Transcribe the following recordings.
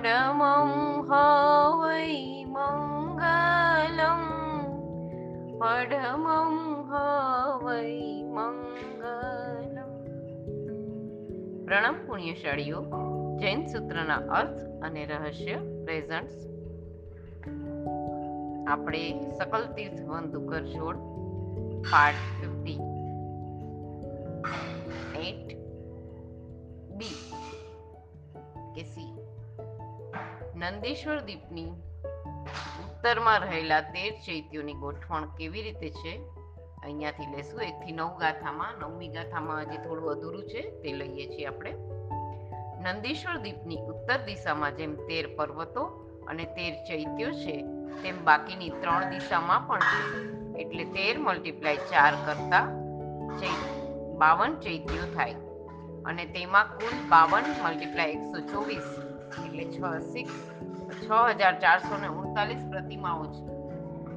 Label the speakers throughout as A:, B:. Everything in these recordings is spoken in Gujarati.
A: પડમં હવૈ મંગલમ પડમં હવૈ મંગલમ પ્રણમ પુણ્યશાળીઓ જૈન સૂત્રના અર્થ અને રહસ્ય પ્રેઝન્ટ્સ આપણે સકલ તીર્થ વન દુકર જોડ પાર્ટ નંદેશ્વર દ્વીપની ઉત્તરમાં રહેલા તેર ચૈત્યોની ગોઠવણ કેવી રીતે છે? અહીંયાથી લેશું. એકથી નવ ગાથામાં, નવમી ગાથામાં હજી થોડું અધૂરું છે તે લઈએ છીએ આપણે. નંદેશ્વર દ્વીપની ઉત્તર દિશામાં જેમ તેર પર્વતો અને તેર ચૈત્યો છે, તેમ બાકીની ત્રણ દિશામાં પણ એટલે તેર મલ્ટીપ્લાય ચાર કરતા બાવન ચૈત્યો થાય. અને તેમાં કુલ બાવન મલ્ટીપ્લાય એકસો ચોવીસ, એટલે છ, સિક્સ છ હજાર ચારસો ને ઉડતાલીસ પ્રતિમાઓ છે.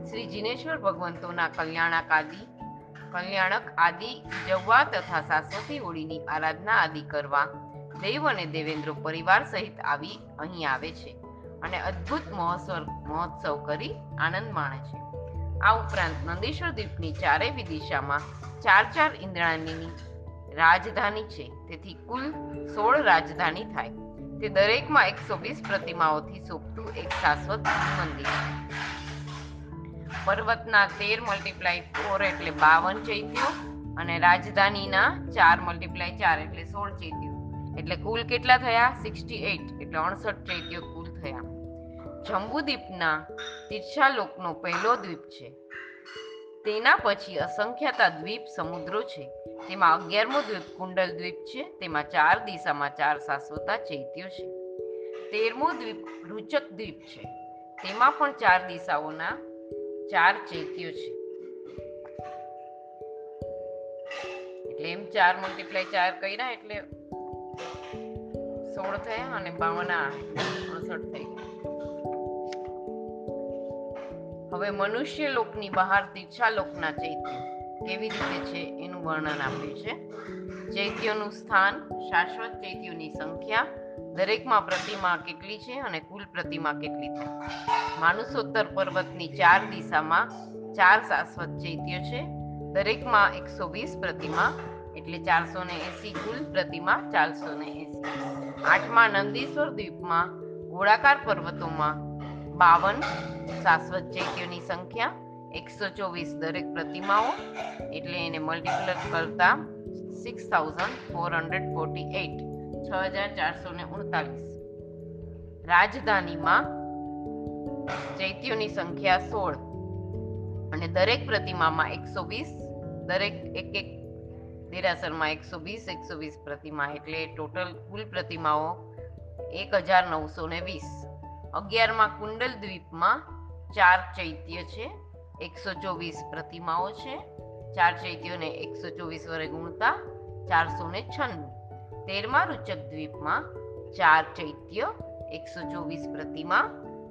A: શ્રી જીનેશ્વર ભગવંતોના કલ્યાણક આદિ કલ્યાણક આદિ, જવા તથા શાશ્વતી હોળીની આરાધના આદિ કરવા દેવ અને દેવેન્દ્ર પરિવાર સહિત આવી અહીં આવે છે અને અદ્ભુત મહોત્સવ મહોત્સવ કરી આનંદ માણે છે. આ ઉપરાંત નંદીશ્વર દ્વીપની ચારેય દિશામાં ચાર ચાર ઇન્દ્રાણીની રાજધાની છે. તેથી કુલ સોળ રાજધાની થાય. તે દરેકમાં એકસો વીસ પ્રતિમાઓથી શોભતું એક શાશ્વત મંદિર. છે પર્વતના તેર મલ્ટીપ્લાય ફોર એટલે બાવન ચૈત્યો અને રાજધાનીના ચાર મલ્ટીપ્લાય ચાર એટલે સોળ ચૈત્યો. એટલે કુલ કેટલા થયા? સિક્સટી એટ એટલે અડસઠ ચૈત્યો કુલ થયા. જંબુદ્વીપના તીર્ષાલોકનો પહેલો દ્વીપ છે. તેના પછી અસંખ્યાતા દ્વીપ સમુદ્રો છે. તેમાં અગિયારમો દ્વીપ કુંડલ દ્વીપ છે. તેમાં ચાર દિશામાં ચાર શાશ્વતા ચૈત્યો છે. તેરમો દ્વીપ રૂચક દ્વીપ છે. તેમાં પણ ચાર દિશાઓના ચાર ચૈત્યો છે. એટલે એમ ચાર મલ્ટીપ્લાય ચાર કર્યા એટલે સોળ થયા અને બાવન અડસઠ થઈ ગયા. હવે મનુષ્ય લોકની બહાર તીર્છા લોકના ચૈત્ય કેવી રીતે છે એનું વર્ણન આપ્યું છે? ચૈત્યોનું સ્થાન, શાશ્વત ચૈત્યોની સંખ્યા, દરેકમાં પ્રતિમા કેટલી છે અને કુલ પ્રતિમા કેટલી છે? માનુસોત્તર પર્વતની ચાર દિશામાં ચાર શાશ્વત ચૈત્ય છે. દરેકમાં એકસો વીસ પ્રતિમા, એટલે ચારસો ને એસી, કુલ પ્રતિમા ચારસો ને એસી. આઠમા નંદીશ્વર દ્વીપમાં ગોળાકાર પર્વતોમાં બાવન શાશ્વત ચૈત્યોની સંખ્યા, એકસો ચોવીસ દરેક પ્રતિમાઓ, એટલે એને મલ્ટીપ્લર કરતા six thousand four hundred forty eight છ હજાર ચારસો ને ઉડતાલીસ. રાજધાનીમાં ચૈત્યોની સંખ્યા સોળ અને દરેક પ્રતિમામાં એકસો વીસ, દરેક એક એક દેરાસરમાં એકસો વીસ એકસો વીસ પ્રતિમા, એટલે ટોટલ કુલ પ્રતિમાઓ એક હજાર નવસો ને વીસ. અગિયારમાં કુંડલ દ્વીપમાં ચાર ચૈત્ય છે, એકસો ચોવીસ પ્રતિમાઓ છે, ચાર ચૈત્યોને એકસો ચોવીસ વડે ગુણતા ચારસો ને છન્નું. તેરમા રૂચક દ્વીપમાં ચાર ચૈત્ય, એકસો ચોવીસ પ્રતિમા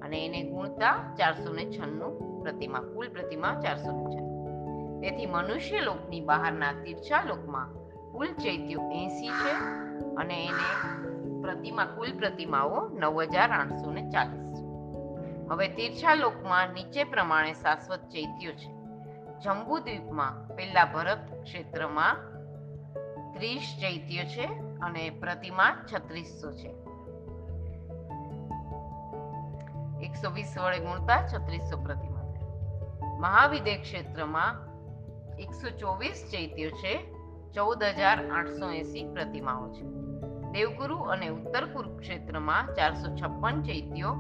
A: અને એને ગુણતા ચારસો ને છન્નું પ્રતિમા, કુલ પ્રતિમા ચારસો ને છન્નું. તેથી મનુષ્ય લોકની બહારના તીર્થા લોકમાં કુલ ચૈત્યો એસી છે અને એને પ્રતિમા, કુલ પ્રતિમાઓ નવ હજાર આઠસો ને ચાલીસ. હવે તીર્છા લોકમાં નીચે પ્રમાણે શાશ્વત ચૈત્યો છે. જંબુ દ્વીપમાં પેલા ભરત ક્ષેત્રમાં ત્રીસ ચૈત્ય છે અને પ્રતિમા છત્રીસો છે. એકસો વીસ વડે ગુણતા છત્રીસો પ્રતિમા મહાવિદે ક્ષેત્રમાં એકસો ચોવીસ ચૈત્યો છે, ચૌદ હજાર આઠસો એસી પ્રતિમાઓ છે. દેવગુરુ અને ઉત્તર કુરુક્ષેત્રમાં ચારસો છપ્પન ચૈત્યો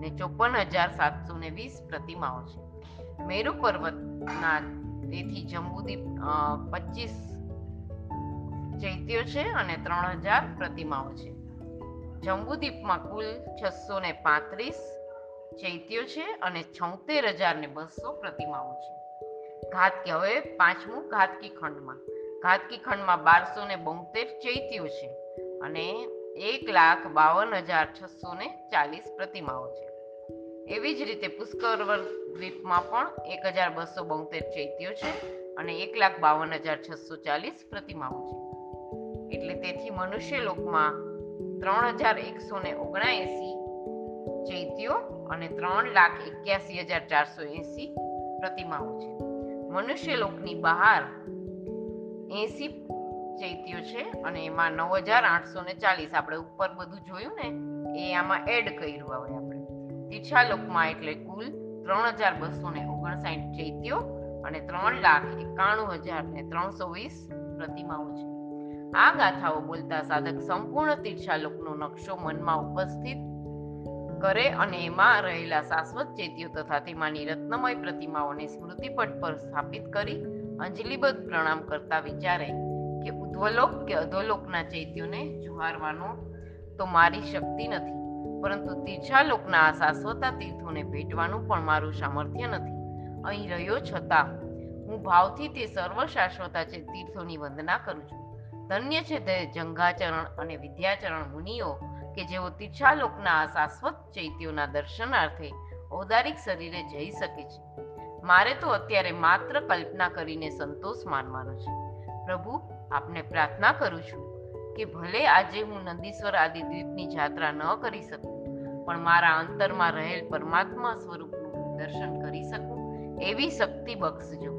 A: ને ચોપન હજાર સાતસો ને વીસ પ્રતિમાઓ છે. મેરુ પર્વતના તેથી જંબુદ્વીપ પચીસ ચૈત્યો છે અને ત્રણ હજાર પ્રતિમાઓ છે. જંબુદ્વીપમાં કુલ છસો ને પાંત્રીસ ચૈત્યો છે અને છોતેર હજાર ને બસો પ્રતિમાઓ છે. ઘાતકી, હવે પાંચમું ઘાતકી ખંડમાં. ઘાતકી ખંડમાં બારસો ને બોતેર ચૈત્યો છે. અને એક લાખ બાવન હજાર છસો ને ચાલીસ પ્રતિમાઓ છે. એવી જ રીતે પુષ્કરવર દ્વીપમાં પણ એક હજાર બસો બોતેર ચૈત્યો છે અને એક લાખ બાવન હજાર છસો ચાલીસ પ્રતિમાઓ છે. એટલે તેથી મનુષ્ય લોકમાં ત્રણ હજાર એકસો ને ઓગણાએસી ચૈત્યો અને ત્રણ લાખ એક્યાસી હજાર ચારસો એંસી પ્રતિમાઓ છે. મનુષ્ય લોકની બહાર એંસી ચૈત્યો છે અને એમાં નવ હજાર આઠસો ને ચાલીસ. આપણે ઉપર બધું જોયું ને, એ આમાં એડ કર્યું હવે આપણે. તીર્છા લોકમાં એટલે કુલ ત્રણ હજાર બસો ને ઓગણસાઠ ચૈત્યો અને ત્રણ લાખ એકાણું હજાર ને ત્રણસો વીસ પ્રતિમાઓ છે. આ ગાથાઓ બોલતા સાધક સંપૂર્ણ તીર્છાલોકનો નકશો મનમાં ઉપસ્થિત કરે અને એમાં રહેલા શાશ્વત ચેતીઓ તથા તેમાંની રત્નમય પ્રતિમાઓને સ્મૃતિપટ પર સ્થાપિત કરી અંજલિબદ્ધ પ્રણામ કરતા વિચારે કે ઉદ્વલોક કે અધોલોકના ચૈત્યોને જુહારવાનો તો મારી શક્તિ નથી. પરંતુ તીર્છાલોકના આ શાશ્વતા તીર્થોને ભેટવાનું પણ મારું સામર્થ્ય નથી. અહીં રહ્યો છતાં, હું ભાવથી તે સર્વ શાશ્વતા તીર્થોની વંદના કરું છું. ધન્ય છે તે જંઘાચરણ અને વિદ્યાચરણ મુનિઓ કે જેઓ તીર્છાલોકના આ શાશ્વત ચૈત્યોના દર્શનાર્થે ઔદારિક શરીરે જઈ શકે છે. મારે તો અત્યારે માત્ર કલ્પના કરીને સંતોષ માનવાનો છે. પ્રભુ આપને પ્રાર્થના કરું છું કે ભલે આજે હું નંદીશ્વર આદિ દ્વીપની જાત્રા ન કરી શકું, પણ મારા અંતરમાં રહેલ પરમાત્મા સ્વરૂપનું દર્શન કરી શકું, એવી શક્તિ બક્ષજો.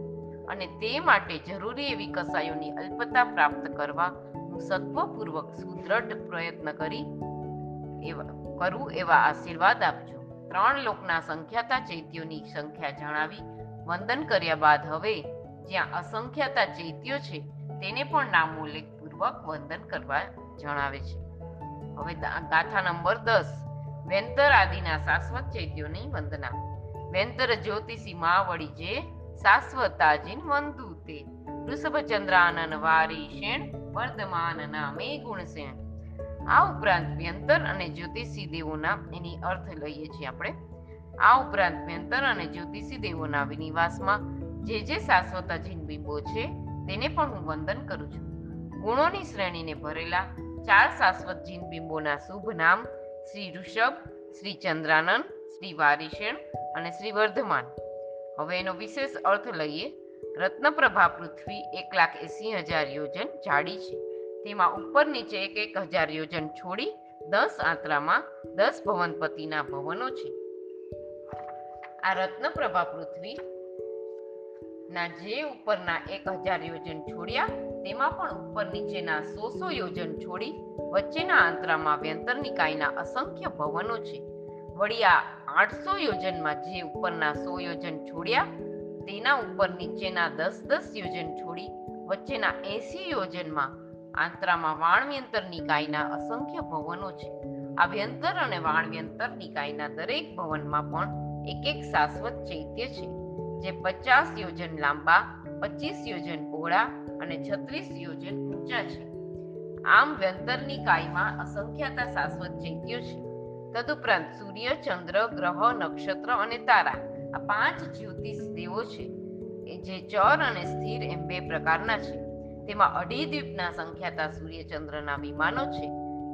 A: અને તે માટે જરૂરી એવી કસાયોની અલ્પતા પ્રાપ્ત કરવા હું સત્વપૂર્વક સુદ્રઢ પ્રયત્ન કરી એવા, કરું એવા આશીર્વાદ આપજો. ત્રણ લોકના સંખ્યાતા ચૈત્યોની સંખ્યા જણાવી વંદન કર્યા બાદ હવે જ્યાં અસંખ્યાતા ચૈત્યો છે તેને પણ નામોલ્લેખપૂર્વક વંદન કરવા જણાવે છે. હવે ગાથા નંબર દસ. વેંતર આદિના શાશ્વત ચૈત્યોની વંદના. વેંતર જ્યોતિષી માવળી જે શાશ્વતાજીન વંદુ તે વૃષભચંદ્રાનન વારી શેણ, વર્ધમાન નામે ગુણસેણ આ ઉપરાંત વ્યંતર અને જ્યોતિષી દેવોના એની અર્થ લઈએ છીએ આપણે. આ ઉપરાંત વ્યંતર અને જ્યોતિષી દેવોના વિનિવાસમાં જે જે શાશ્વતાજીન બિંબો છે તેને પણ હું વંદન કરું છું. ગુણોની શ્રેણીને ભરેલા ચાર શાશ્વત જીન બિંબોના શુભ નામ શ્રી ઋષભ, શ્રી ચંદ્રાનંદ, શ્રી વારિષેણ અને શ્રી વર્ધમાન. હવે એનો વિશેષ અર્થ લઈએ. રત્નપ્રભા પૃથ્વી એક લાખ એસી હજાર યોજન જાડી છે. તેમાં ઉપર નીચે એક એક હજાર યોજન છોડી દસ આંતરામાં દસ ભવનપતિના ભવનો છે. આ રત્નપ્રભા પૃથ્વી ના જે ઉપરના એક હજાર યોજન છોડ્યા, તેમાં પણ ઉપર નીચેના સો સો યોજન છોડી વચ્ચેના આંતરામાં વ્યંતર નિકાયના અસંખ્ય ભવનો છે. વળી આ આઠસો યોજનમાં જે ઉપરના સો યોજન છોડ્યા, તેના ઉપર નીચેના દસ દસ યોજન છોડી વચ્ચેના એસી યોજનમાં આંતરામાં વાણવ્યંતર નિકાયના અસંખ્ય ભવનો છે. આ વ્યંતર અને વાણવ્યંતર નિકાયના દરેક ભવનમાં પણ એક એક શાશ્વત ચૈત્ય છે. જે પચાસ યોજન લાંબા, પચીસ યોજન પહોળા અને છત્રીસ યોજન ઊંચા છે. આમ વ્યંતરની કાયમાં અસંખ્યાતા શાશ્વત ચૈત્યો છે. તદુપરાંત સૂર્ય, ચંદ્ર, ગ્રહ, નક્ષત્ર અને તારા આ પાંચ જ્યોતિષ દેવો છે. જે ચર અને સ્થિર એમ બે પ્રકારના છે. તેમાં અઢી દ્વીપના સંખ્યાતા સૂર્ય, ચંદ્રના વિમાનો છે.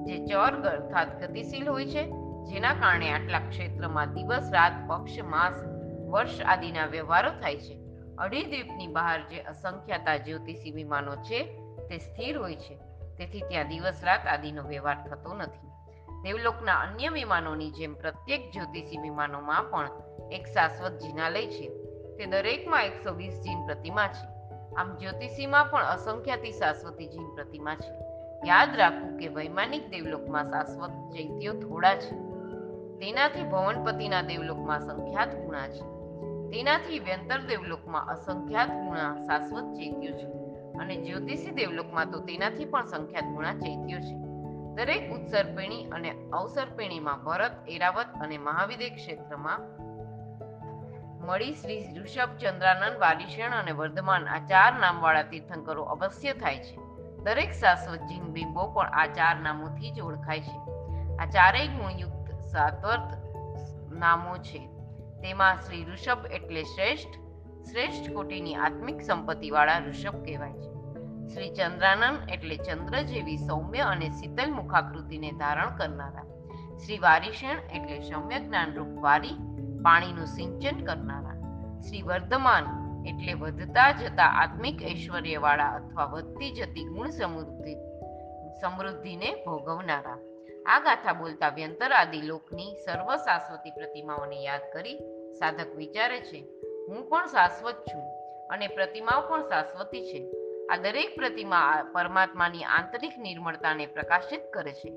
A: જે ચર અર્થાત ગતિશીલ હોય છે. જેના કારણે આટલા ક્ષેત્રમાં દિવસ, રાત, પક્ષ, માસ વર્ષ આદિના વ્યવહારો થાય છે. અઢી દ્વીપની બહાર જે અસંખ્યાતા જ્યોતિષી વિમાનો છે, તે સ્થિર હોય છે. તેથી ત્યાં દિવસ રાત આદિનો વ્યવહાર થતો નથી. દેવલોકના અન્ય વિમાનોની જેમ પ્રત્યેક જ્યોતિષી વિમાનોમાં પણ એક શાશ્વત જિનાલય છે. તે દરેકમાં એકસો વીસ જીન પ્રતિમા છે. આમ જ્યોતિષીમાં પણ અસંખ્યાતી શાશ્વતી જીન પ્રતિમા છે. યાદ રાખવું કે વૈમાનિક દેવલોકમાં શાશ્વત ચૈત્યો થોડા છે. તેનાથી ભવનપતિના દેવલોકમાં સંખ્યાત ગુણા છે. તેનાથી વ્યંતર દેવલોકમાં અસંખ્યાત ગુણા શાશ્વત ચૈત્યો છે. અને જ્યોતિષી દેવલોકમાં તો તેનાથી પણ સંખ્યાત ગુણા ચૈત્યો છે. દરેક ઉત્સર્પિણી અને અવસર્પિણીમાં ભરત એરાવત અને મહાવિદે ક્ષેત્રમાં મળી શ્રી ઋષભ ચંદ્રાનંદ વાલીશેણ અને વર્ધમાન આ ચાર નામવાળા તીર્થંકરો અવશ્ય થાય છે. દરેક શાશ્વત જીન બિંબો પણ આ ચાર નામોથી જ ઓળખાય છે. આ ચારેય ગુણયુક્ત સાત્વર્થ નામો છે. તેમાં શ્રી ઋષભ એટલે શ્રેષ્ઠ શ્રેષ્ઠ કોટીની આત્મિક સંપત્તિવાળા ઋષભ કહેવાય છે. શ્રી ચંદ્રાનંદ એટલે ચંદ્ર જેવી સૌમ્ય અને શીતલ મુખાકૃતિને ધારણ કરનારા. શ્રી વારિષણ એટલે સમ્યક જ્ઞાનરૂપ વારી, પાણીનું સિંચન કરનારા. શ્રી વર્ધમાન એટલે વધતા જતા આત્મિક ઐશ્વર્યવાળા અથવા વધતી જતી ગુણ સમૃદ્ધિ, સમૃદ્ધિને ભોગવનારા. આ ગાથા બોલતા વ્યંતર આદિ લોકની સર્વ શાશ્વતી પ્રતિમાઓને યાદ કરી સાધક વિચારે છે, હું પણ શાશ્વત છું અને પ્રતિમાઓ પણ શાશ્વતી છે. આ દરેક પ્રતિમા પરમાત્માની આંતરિક નિર્મળતાને પ્રકાશિત કરે છે.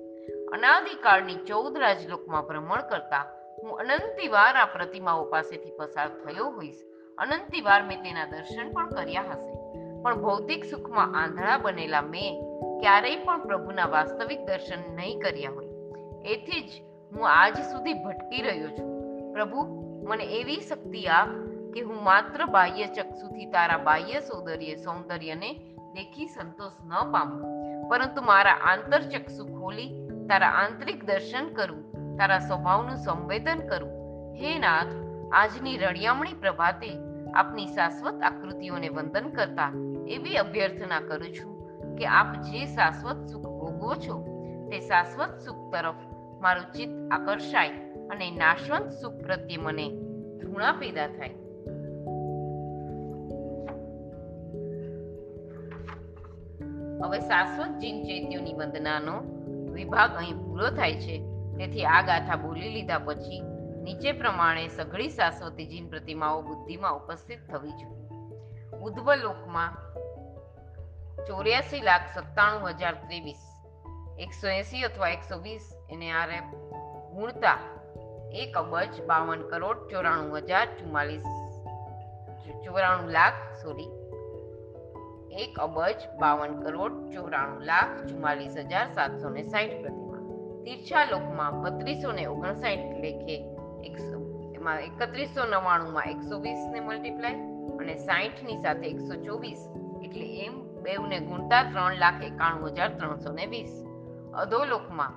A: અનાદિકાળની ચૌદ રાજલોકમાં ભ્રમણ કરતા હું અનંતિવાર આ પ્રતિમાઓ પાસેથી પસાર થયો હોઈશ. અનંતિવાર મેં તેના દર્શન પણ કર્યા હશે. પણ ભૌતિક સુખમાં આંધળા બનેલા મેં ક્યારેય પણ પ્રભુના વાસ્તવિક દર્શન નહીં કર્યા હોય. એથી જ હું આજ સુધી ભટકી રહ્યો છું. પ્રભુ, મને એવી શક્તિ આપ કે હું માત્ર બાહ્ય ચક્ષુથી તારા બાહ્ય સૌંદર્ય, સૌંદર્યને દેખી સંતોષ ન પામું. પરંતુ મારા આંતરચક્ષુ ખોલી, તારા આંતરિક દર્શન કરું, તારા સ્વભાવનું સંવેદન કરું. હે નાથ, આજની રળિયામણી પ્રભાતે આપની શાશ્વત આકૃતિઓને વંદન કરતા એવી અભ્યર્થના કરું છું કે આપ જે શાશ્વત સુખ ભોગવો છો, તે શાશ્વત સુખ તરફ મારું ચિત્ત આકર્ષાય અને નાશવંત સુખ પ્રત્યે મને ધૃણા પેદા થાય. હવે શાશ્વત જીન ચૈત્યોની વંદનાનો વિભાગ અહીં પૂરો થાય છે. તેથી આ ગાથા બોલી લીધા પછી નીચે પ્રમાણે સઘળી શાશ્વતી જીન પ્રતિમાઓ બુદ્ધિમાં ઉપસ્થિત થવી જોઈએ. ઉદ્ધવ લોકમાં ચોર્યાસી લાખ સત્તાણું હજાર ત્રેવીસ. એકસો એસી અથવા એકસો વીસ એને આરે ગુણતા એક અબજ બાવન કરોડ ચોરાણું હજાર ચુમ્માલીસ ચોરાણું લાખ સોરી એક અબજ બાવન કરોડ ચોરાણું લાખ ચુમ્માલીસ હજાર સાતસો ને સાઠ પ્રતિમા. તીર્છા લોકમાં બત્રીસો ને ઓગણસાઠ લેખે એકસો, એમાં એકત્રીસો નવ્વાણુંમાં એકસો વીસ ને મલ્ટીપ્લાય અને સાહીઠની સાથે એકસો ચોવીસ, એટલે એમ બેવને ગુણતા ત્રણ લાખ એકાણું હજાર ત્રણસો ને વીસ. અધોલોકમાં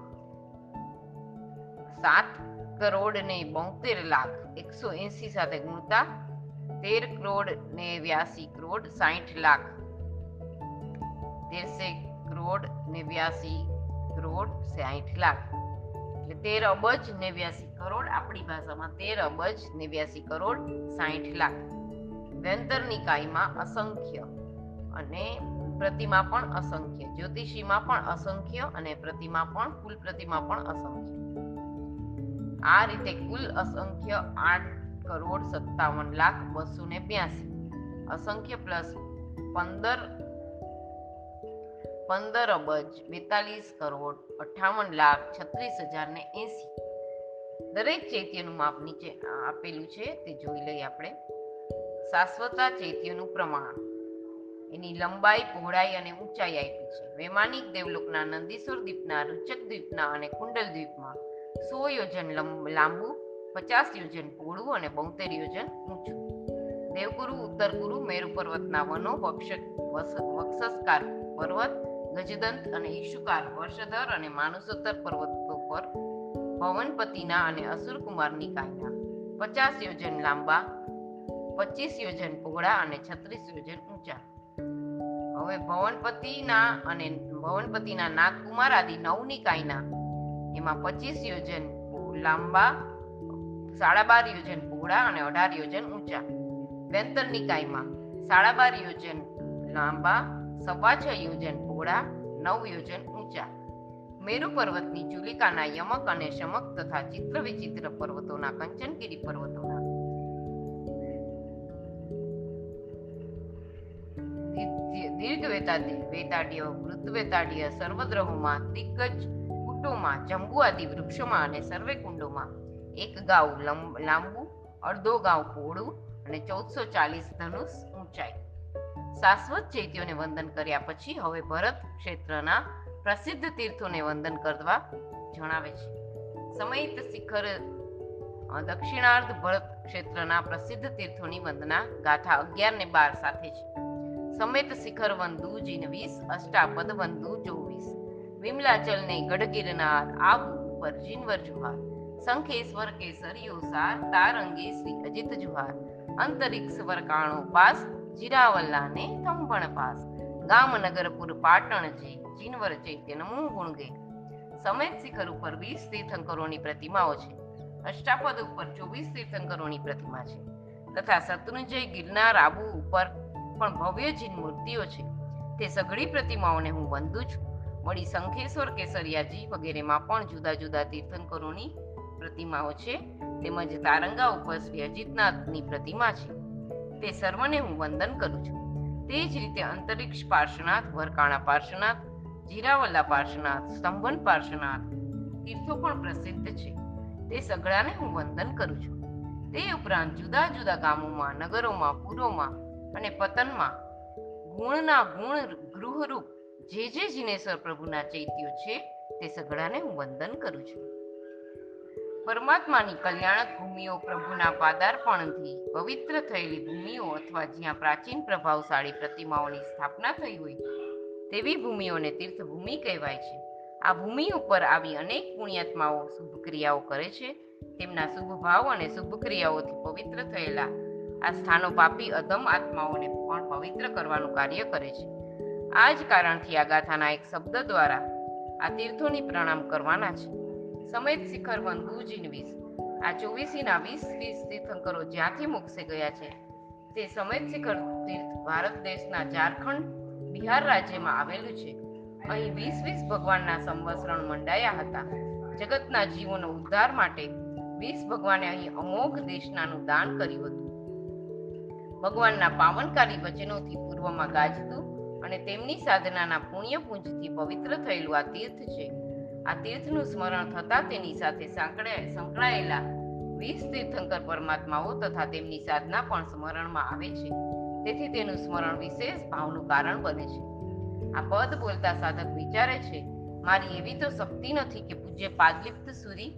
A: સાત કરોડ ને બોતેર લાખ એકસો એસી સાથે ગુણતા તેર કરોડ ને વ્યાસી કરોડ સાઠ લાખ. તેરસે કરોડ ને વ્યાસી કરોડ સાઠ લાખ. એટલે તેર અબજ નેવ્યાસી કરોડ આપણી ભાષામાં તેર અબજ નેવ્યાસી કરોડ સાઠ લાખ. વ્યંતર નિકાયમાં અસંખ્ય અને પ્રતિમા પણ અસંખ્ય. જ્યોતિષીમાં પણ અસંખ્ય અને પ્રતિમા પણ કુલ પ્રતિમા પણ અસંખ્ય. આ રીતે કુલ અસંખ્ય આઠ કરોડ સત્તાવન લાખ બસો ને બ્યાસી. અસંખ્ય પ્લસ પંદર પંદર અબજ બેતાલીસ કરોડ અઠાવન લાખ છત્રીસ હજાર ને એસી. દરેક ચૈત્યનું માપ નીચે આપેલું છે, તે જોઈ લઈએ આપણે. શાશ્વતા ચૈત્યનું પ્રમાણ. એની લંબાઈ, પહોળાઈ અને ઊંચાઈ આપી છે. વૈમાનિક દેવલોકના નંદીસુર દ્વીપના રૂચક દ્વીપના અને કુંડલ દ્વીપમાં સો યોજન લંબ- પચાસ યોજન પહોળું અને બોતેર યોજન ઊંચું. દેવગુરુ, ઉત્તરગુરુ, મેરુ પર્વતના વનો વક્ષ વક્ષસકાર પર્વત, ગજદંત અને ઈશુકાર વર્ષધર અને માનુસોત્તર પર્વતો પર પવનપતિના અને અસુરકુમારની કાયના. પચાસ યોજન લાંબા, પચીસ યોજન પહોળા અને છત્રીસ યોજન ઊંચા. હવે ભવનપતિના અને ભવનપતિના નાગકુમાર આદિ નવની કાયના એમાં પચીસ યોજન લાંબા, સાડા બાર યોજન પહોળા અને અઢાર યોજન ઊંચા. વેંતર નિકાયમાં સાડા બાર યોજન લાંબા, સવા છ યોજન પહોળા નવ યોજન ઊંચા. મેરુ પર્વતની ચુલિકાના યમક અને શમક તથા ચિત્ર વિચિત્ર પર્વતોના કંચનગીરી પર્વતોના દી- દીર્ઘ વેતાડી વેતાડીય વૃત્ત સર્વદ્રહોમાં દિગ્ગજ કુટુંબમાં જંબુ આદિ વૃક્ષોમાં અને સર્વે કુંડોમાં. એક ગાઉ લાંબુ અડધો ગાઉ પહોળું અને ચૌદસો ચાલીસ ધનુષ ઊંચાઈ. શાશ્વત ચૈત્યોને વંદન કર્યા પછી હવે ભરત ક્ષેત્રના પ્રસિદ્ધ તીર્થોને વંદન કરવા જણાવે છે. સમયિત શિખર દક્ષિણાર્ધ ભરત ક્ષેત્રના પ્રસિદ્ધ તીર્થોની વંદના ગાથા અગિયાર ને બાર સાથે છે. સમેત શિખર વંદુ જીન વીસ, અષ્ટાપદ વંદુ ચોવીસ. વિમલાચલ ને ગઢ ગિરનાર આબુ જીનવર જુહાર. શંખેશ્વર કેસરીયો સાર, તારંગે શ્રી અજિત જુહાર. અંતરિક્ષ વરકાણો પાસ જીરાવલ્લા ને થંભણ પાસ. ગામ નગરપુર પાટણ જી જીનવર ચૈત્ય ગુણ ગે. સમેત શિખર ઉપર વીસ તીર્થંકરોની પ્રતિમાઓ છે. અષ્ટાપદ ઉપર ચોવીસ તીર્થંકરોની પ્રતિમા છે. તથા શત્રુંજય ગિરનાર આબુ ઉપર પણ ભવ્ય જીન મૂર્તિઓ છે. તે સઘળી પ્રતિમાઓને હું વંદું છું. વળી શંખેશ્વર કેસરિયાજી વગેરેમાં પણ જુદા જુદા તીર્થંકરોની પ્રતિમાઓ છે. તેમજ તારંગા ઉપર શ્રી અજીતનાથની પ્રતિમા છે. તે સર્વને હું વંદન કરું છું. તે જ રીતે અંતરિક્ષ પાર્શ્વનાથ, વરકાણા પાર્શ્વનાથ, જીરાવલ્લા પાર્શ્વનાથ, સ્તંભન પાર્શ્વનાથ તીર્થો પણ પ્રસિદ્ધ છે. તે સઘળાને હું વંદન કરું છું. તે ઉપરાંત જુદા જુદા ગામોમાં, નગરોમાં, પુરોમાં અને પતનમાં ગુણના ગુણ ગૃહરૂપ જે જે જિનેશ્વર પ્રભુના ચૈત્યો છે, તે સઘળાને હું વંદન કરું છું. પરમાત્માની કલ્યાણક ભૂમિઓ પ્રભુના પાદાર્પણથી પવિત્ર થયેલી ભૂમિઓ અથવા જ્યાં પ્રાચીન પ્રભાવશાળી પ્રતિમાઓની સ્થાપના થઈ હોય, તેવી ભૂમિઓને તીર્થભૂમિ કહેવાય છે. આ ભૂમિ ઉપર આવી અનેક પુણ્યાત્માઓ શુભ ક્રિયાઓ કરે છે. તેમના શુભ ભાવ અને શુભ ક્રિયાઓથી પવિત્ર થયેલા આ સ્થાનો પાપી અધમ આત્માઓને પણ પવિત્ર કરવાનું કાર્ય કરે છે. આ જ કારણથી આ ગાથાના એક શબ્દ દ્વારા આ તીર્થોની પ્રણામ કરવાના છે. સમેત શિખર વંદુ જીનવીસ આ ચોવીસીના વીસ વીસ તીર્થંકરો જ્યાંથી મોક્ષે ગયા છે, તે સમેત શિખર તીર્થ ભારત દેશના ઝારખંડ, બિહાર રાજ્યમાં આવેલું છે. અહીં વીસ વીસ ભગવાનના સંવસરણ મંડાયા હતા. જગતના જીવોનો ઉદ્ધાર માટે વીસ ભગવાને અહીં અમોઘ દેશનાનું દાન કર્યું હતું. ભગવાનના પાવનકારી વચનોથી પૂર્વમાં ગાજતું અને તેમની સાધનાના પુણ્ય પૂંજથી પવિત્ર થયેલું આ તીર્થ છે. આ તીર્થનું સ્મરણ થતાં તેની સાથે સાંકળાય સંકળાયેલા વીસ તીર્થંકર પરમાત્માઓ તથા તેમની સાધના પણ સ્મરણમાં આવે છે. તેથી તેનું સ્મરણ વિશેષ ભાવનું કારણ બને છે. આ પદ બોલતા સાધક વિચારે છે, મારી એવી તો શક્તિ નથી કે પૂજ્ય પાદલિપ્ત સુરી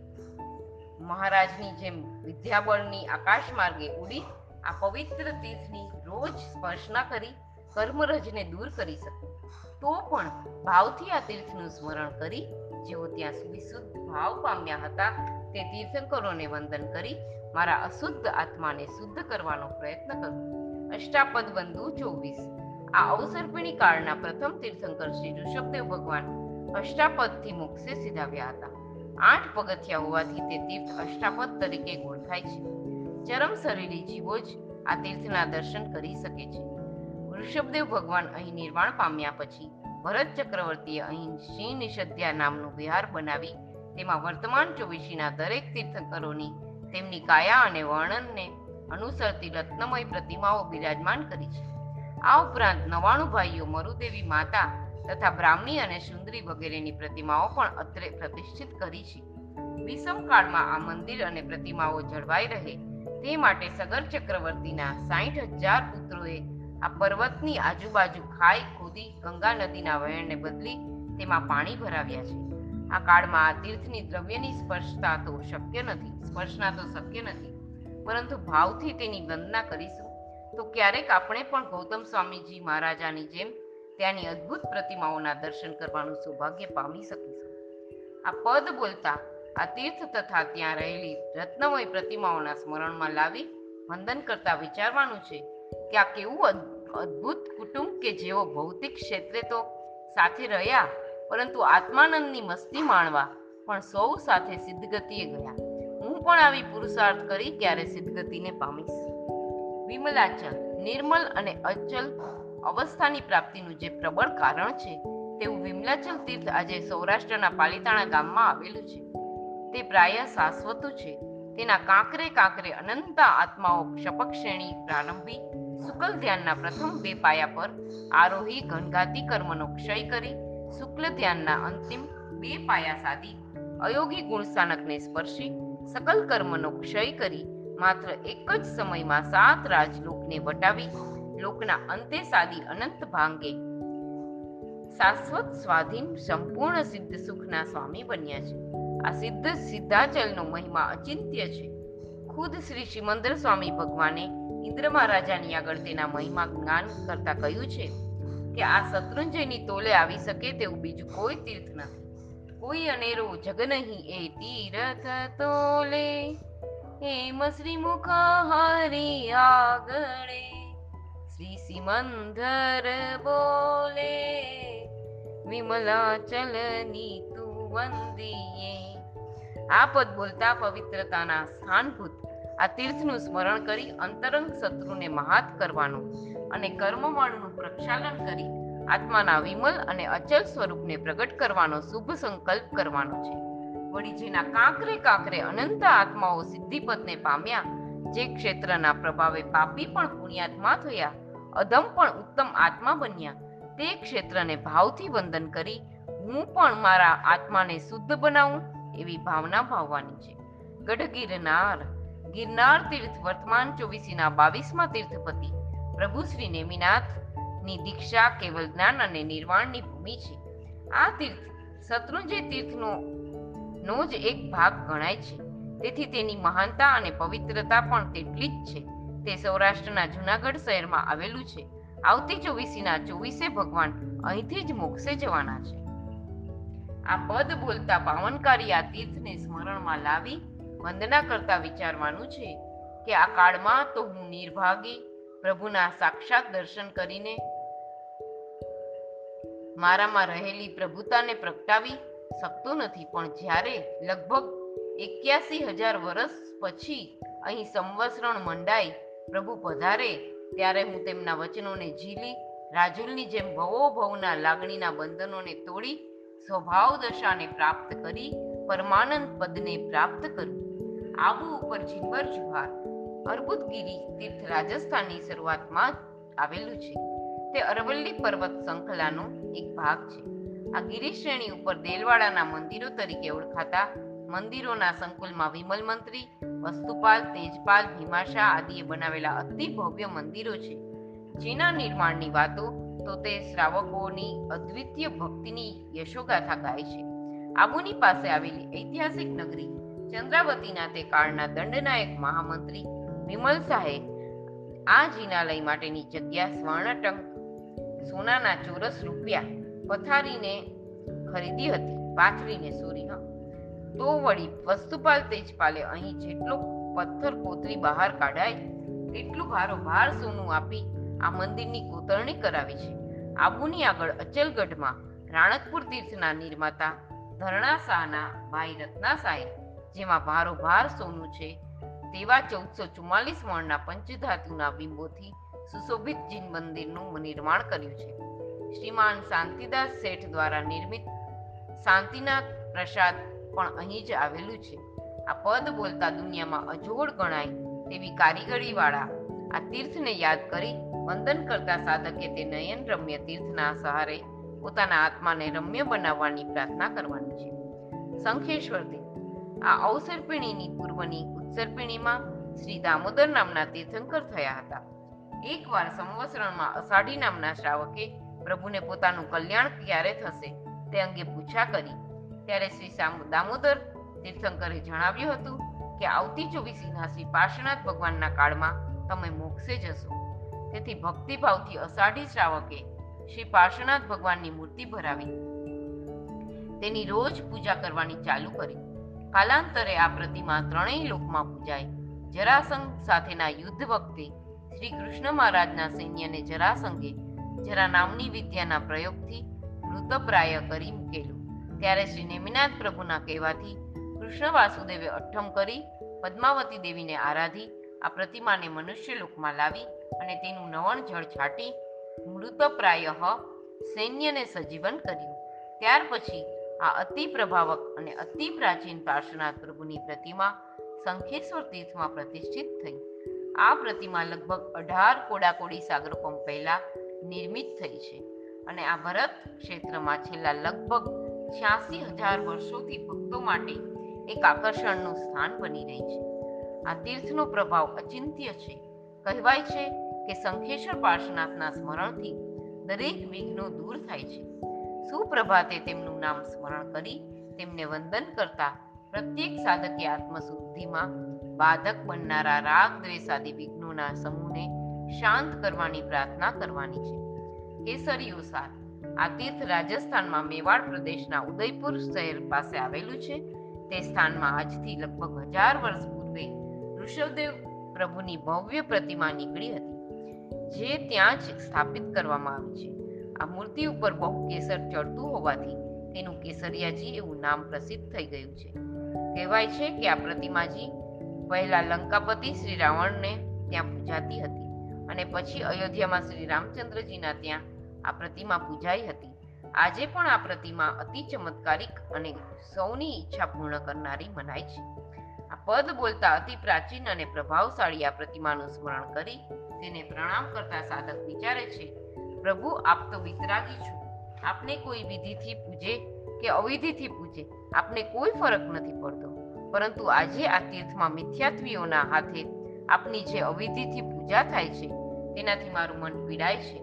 A: મહારાજની જેમ વિદ્યાબળની આકાશ માર્ગે ઉડી આ પવિત્ર તીર્થની રોજ સ્પર્શના કરી કર્મરજને દૂર કરી શકું. તો પણ ભાવથી આ તીર્થનું સ્મરણ કરી, જેઓ ત્યાં સુધી શુદ્ધ ભાવ પામ્યા હતા, તે તીર્થંકરોને વંદન કરી મારા અશુદ્ધ આત્માને શુદ્ધ કરવાનો પ્રયત્ન કરું. અષ્ટાપદ બંધુ ચોવીસ. આ અવસર્પિણી કાળના પ્રથમ તીર્થંકર શ્રી ઋષભદેવ ભગવાન અષ્ટાપદથી મોક્ષે સીધાવ્યા હતા. આઠ પગથિયા હોવાથી તે તીર્થ અષ્ટાપદ તરીકે ઓળખાય છે. ચરમ શરીરી જીવો જ આ તીર્થના દર્શન કરી શકે છે. ઋષભદેવ ભગવાન અહીં નિર્વાણ પામ્યા પછી ભરત ચક્રવર્તીએ અહીં સિંહ નિષધ્યા નામનું વિહાર બનાવી તેમાં વર્તમાન ચોવીસીના દરેક તીર્થંકરોની તેમની કાયા અને વર્ણનને અનુસરતી રત્નમય પ્રતિમાઓ બિરાજમાન કરી છે. આ ઉપરાંત નવાણું ભાઈઓ મરુદેવી માતા તથા બ્રાહ્મણી અને સુંદરી વગેરેની પ્રતિમાઓ પણ અત્રે પ્રતિષ્ઠિત કરી છે. વિષમ કાળમાં આ મંદિર અને પ્રતિમાઓ જળવાઈ રહે તે માટે સગર ચક્રવર્તીના સાઠ હજાર પુત્રોએ આ પર્વતની આજુબાજુ ખાઈ ખોદી ગંગા નદીના વહેણને બદલી તેમાં પાણી ભરાવ્યા છે. આ કાળમાં આ તીર્થની દ્રવ્યની સ્પર્શતા તો શક્ય નથી, સ્પર્શના તો શક્ય નથી, પરંતુ ભાવથી તેની વંદના કરીશું. તો ક્યારેક આપણે પણ ગૌતમ સ્વામીજી મહારાજાની જેમ ત્યાંની અદ્ભુત પ્રતિમાઓના દર્શન કરવાનું સૌભાગ્ય પામી શકીશું. આ પદ બોલતા આ તીર્થ તથા ત્યાં રહેલી રત્નમય પ્રતિમાઓના સ્મરણમાં લાવી વંદન કરતા વિચારવાનું છે કે આ કેવું અદ્ભુત કુટુંબ કે જેઓ ભૌતિક ક્ષેત્રે તો સાથે રહ્યા, પરંતુ આત્માનંદની મસ્તી માણવા પણ સૌ સાથે સિદ્ધગતિએ ગયા. હું પણ આવી પુરુષાર્થ કરી ક્યારે સિદ્ધગતિને પામીશ? વિમલાચલ, નિર્મલ અને અચલ અવસ્થાની પ્રાપ્તિનું જે પ્રબળ કારણ છે, તેવું વિમલાચલ તીર્થ આજે સૌરાષ્ટ્રના પાલિતાણા ગામમાં આવેલું છે. તે પ્રાય શાશ્વત છે. તેના કાંકરે કાંકરે અનંત આત્માઓ શપક શ્રેણી પ્રારંભી શુક્લ ધ્યાનના પ્રથમ બે પાયા પર આરોહી ઘનઘાતી કર્મનો ક્ષય કરી શુક્લ ધ્યાનના અંતિમ બે પાયા સાધી અયોગી ગુણસ્થાનકને સ્પર્શી સકલ કર્મનો ક્ષય કરી માત્ર એક જ સમયમાં સાત રાજલોકને વટાવી લોકના અંતે સાદી અનંત ભાંગે શાશ્વત સ્વાધીન સંપૂર્ણ સિદ્ધ સુખના સ્વામી બન્યા છે. આ સિદ્ધ સિદ્ધાચલનો મહિમા અચિંત્ય છે. ખુદ શ્રી શ્રીમંદર સ્વામી ભગવાને ઇન્દ્ર મહારાજાની આગળ તેના મહિમા જ્ઞાન કરતા કહ્યું છે કે આ શત્રુંજયની તોલે આવી શકે તેવું બીજું કોઈ તીર્થ નથી. કોઈ અનેરો જગ નહીં, એ તીર્થ તોલે. હેમ શ્રી મુખ હરી આગળે. શ્રી સિમંદર બોલે, વિમલાચલની તું વંદીએ આ પદ બોલતા પવિત્રતાના સ્થાનભૂત. આ તીર્થનું સ્મરણ કરી અંતરંગ શત્રુને મહાત કરવાનું અને કર્મમળનું પ્રક્ષાલન કરી આત્માના વિમલ અને અચલ સ્વરૂપને પ્રગટ કરવાનો શુભ સંકલ્પ કરવાનો છે. વળી કાંકરે કાંકરે અનંત આત્માઓ સિદ્ધિપદને પામ્યા. જે ક્ષેત્રના પ્રભાવે પાપી પણ પુણ્યાત્મા થયા. અધમ પણ ઉત્તમ આત્મા બન્યા. તે ક્ષેત્રને ભાવથી વંદન કરી, હું પણ મારા આત્માને શુદ્ધ બનાવું એવી ભાવના ભાવવાની છે. ગઢ ગિરનાર ગિરનાર તીર્થ વર્તમાન ચોવીસીના બાવીસમાં તીર્થપતિ પ્રભુ શ્રી નેમિનાથની દીક્ષા કેવલ જ્ઞાન અને નિર્વાણની ભૂમિ છે. આ તીર્થ શત્રુંજય તીર્થનો નો જ એક ભાગ ગણાય છે. તેથી તેની મહાનતા અને પવિત્રતા પણ તેટલી જ છે. તે સૌરાષ્ટ્રના જુનાગઢ શહેરમાં આવેલું છે. આવતી ચોવીસીના ચોવીસે ભગવાન અહીંથી જ મોક્ષે જવાના છે. આ પદ બોલતા પાવનકારી આ તીર્થને સ્મરણમાં લાવી વંદના કરતા વિચારવાનું છે કે આ કાળમાં તો હું નિર્ભાગી પ્રભુના સાક્ષાત દર્શન કરીને મારામાં રહેલી પ્રભુતાને પ્રગટાવી શકતો નથી. પણ જ્યારે લગભગ એક્યાસી હજાર વર્ષ પછી અહીં સંવસરણ મંડાઈ પ્રભુ પધારે, ત્યારે હું તેમના વચનોને ઝીલી, રાજુલની જેમ ભવો ભવના લાગણીના બંધનોને તોડી સ્વભાવ દશાને પ્રાપ્ત કરી પરમાનંદ પદને પ્રાપ્ત કરવું આબુ ઉપર જીવર જુહાર અર્બુદગીરી તીર્થ રાજસ્થાનની શરૂઆતમાં આવેલું છે. તે અરવલ્લી પર્વત શૃંખલાનો એક ભાગ છે. આ ગિરી શ્રેણી ઉપર દેલવાડાના મંદિરો તરીકે ઓળખાતા મંદિરોના સંકુલમાં વિમલ મંત્રી, વસ્તુપાલ, તેજપાલ ભીમાશા આદિએ બનાવેલા અતિ ભવ્ય મંદિરો છે. જેના નિર્માણની વાતો તો તે શ્રાવકોની અદ્વિતીય ભક્તિની યશોગાથા ગાય છે. આબુની પાસે આવેલી ઐતિહાસિક નગરી ચંદ્રાવતીના તે કાળના દંડનાયક મહામંત્રી વિમલ શાહે આ જિનાલય માટેની જગ્યા સ્વર્ણટંક સોનાના ચોરસ રૂપિયા પથારીને ખરીદી હતી, પાથરીને સોરી તો વળી વસ્તુપાલ તેજપાલે અહીં જેટલો પથ્થર કોતરી બહાર કાઢાય તેટલું ભારો ભાર સોનું આપી આ મંદિરની કોતરણી કરાવી છે. આબુની આગળ અચલગઢમાં રાણકપુર તીર્થના નિર્માતા ધરણા ભાઈ રત્ના શાહે જેમાં ભારો ભાર સોનું છે, તેવા ચૌદસો ચુમ્માલીસ મણના પંચધાતુના બિંબોથી સુશોભિત જીન મંદિરનું નિર્માણ કર્યું છે. શ્રીમાન શાંતિદાસ શેઠ દ્વારા નિર્મિત શાંતિનાથ પ્રસાદ પણ અહીં જ આવેલું છે. આ પદ બોલતા દુનિયામાં અજોડ ગણાય તેવી કારીગરીવાળા આ તીર્થને યાદ કરી વંદન કરતા સાધકે તે નયન રમ્ય તીર્થના સહારે પોતાના આત્માને રમ્ય બનાવવાની પ્રાર્થના કરવાની છે. શંખેશ્વર તીર્થ આ અવસર્પિણીની પૂર્વની ઉત્સર્પિણીમાં શ્રી દામોદર નામના તીર્થંકર થયા હતા. એકવાર સંવત્સરણમાં અષાઢી નામના શ્રાવકે પ્રભુને પોતાનું કલ્યાણ ક્યારે થશે તે અંગે પૂછા કરી. ત્યારે શ્રી દામોદર તીર્થંકરે જણાવ્યું હતું કે આવતી ચોવીસીના શ્રી પાર્શ્વનાથ ભગવાનના કાળમાં તમે મોક્ષે જશો. તેથી ભક્તિભાવથી અષાઢી શ્રાવકે શ્રી પાર્શ્વનાથ ભગવાનની મૂર્તિ ભરાવી. તેની રોજ પૂજા કરવાની ચાલુ કરી. કાલાંતરે આ પ્રતિમા ત્રણેય લોકમાં પૂજાય. જરાસંઘ સાથેના યુદ્ધ વખતે શ્રી કૃષ્ણ મહારાજના સૈન્યને જરાસંઘે જરા નામની વિદ્યાના પ્રયોગથી મૃતપ્રાય કરી મૂકેલું. ત્યારે શ્રી નેમિનાથ પ્રભુના કહેવાથી કૃષ્ણ વાસુદેવે અઠ્ઠમ કરી, પદ્માવતી દેવીને આરાધી, આ પ્રતિમાને મનુષ્ય લોકમાં લાવી અને તેનું નવણ જળ છાટી મૃતપ્રાય સૈન્યને સજીવન કર્યું. ત્યાર પછી આ અતિ પ્રભાવક અને અતિ પ્રાચીન પાર્શ્વનાથ પ્રભુની પ્રતિમા શંખેશ્વર તીર્થમાં પ્રતિષ્ઠિત થઈ. આ પ્રતિમા લગભગ અઢાર કોડાકોડી સાગરકોમ પહેલા નિર્મિત થઈ છે અને આ ભરત ક્ષેત્રમાં છેલ્લા લગભગ છ્યાસી હજાર વર્ષોથી ભક્તો માટે એક આકર્ષણનું સ્થાન બની રહી છે. આ તીર્થનો પ્રભાવ અચિંત્ય છે. કહેવાય છે કે શંખેશ્વર પાર્શ્વનાથના સ્મરણથી દરેક વિઘ્નો દૂર થાય છે. સુપ્રભાતે તેમનું નામ સ્મરણ કરી તેમને વંદન કરતા પ્રત્યેક સાધકે આત્મશુદ્ધિમાં બાધક બનનારા રાગ દ્વેષાદી વિઘ્નોના સમૂહને શાંત કરવાની પ્રાર્થના કરવાની છે. કેસરીઓ સાર આ તીર્થ રાજસ્થાનમાં મેવાડ પ્રદેશના ઉદયપુર શહેર પાસે આવેલું છે. તે સ્થાનમાં આજથી લગભગ હજાર વર્ષ પૂર્વે ઋષભદેવ પ્રભુની ભવ્ય પ્રતિમા નીકળી હતી. જે ત્યાં જ સ્થાપિત કરવામાં આવી છે. આ મૂર્તિ ઉપર બહુ કેસર ચડતું હોવાથી તેનું કેસરિયાજી એવું નામ પ્રસિદ્ધ થઈ ગયું છે. કહેવાય છે કે આ પ્રતિમાજી પહેલા લંકાપતિ શ્રી રાવણને ત્યાં પૂજાતી હતી અને પછી અયોધ્યામાં શ્રી રામચંદ્રજીના ત્યાં આ પ્રતિમા પૂજાઈ હતી. આજે પણ આ પ્રતિમા અતિ ચમત્કારિક અને સૌની ઈચ્છા પૂર્ણ કરનારી મનાય છે. આ પદ બોલતા અતિ પ્રાચીન અને પ્રભાવશાળી આ પ્રતિમાનું સ્મરણ કરી તેને પ્રણામ કરતા સાધક વિચારે છે, પ્રભુ, આપ તો વિતરાગી છો. આપને કોઈ વિધિથી પૂજે કે અવિધિથી પૂજે? આપને કોઈ ફરક નથી પડતો. પરંતુ આજે આ તીર્થમાં મિથ્યાત્વીઓના હાથે આપની જે અવિધિથી પૂજા થાય છે, તેનાથી મારું મન પીડાય છે.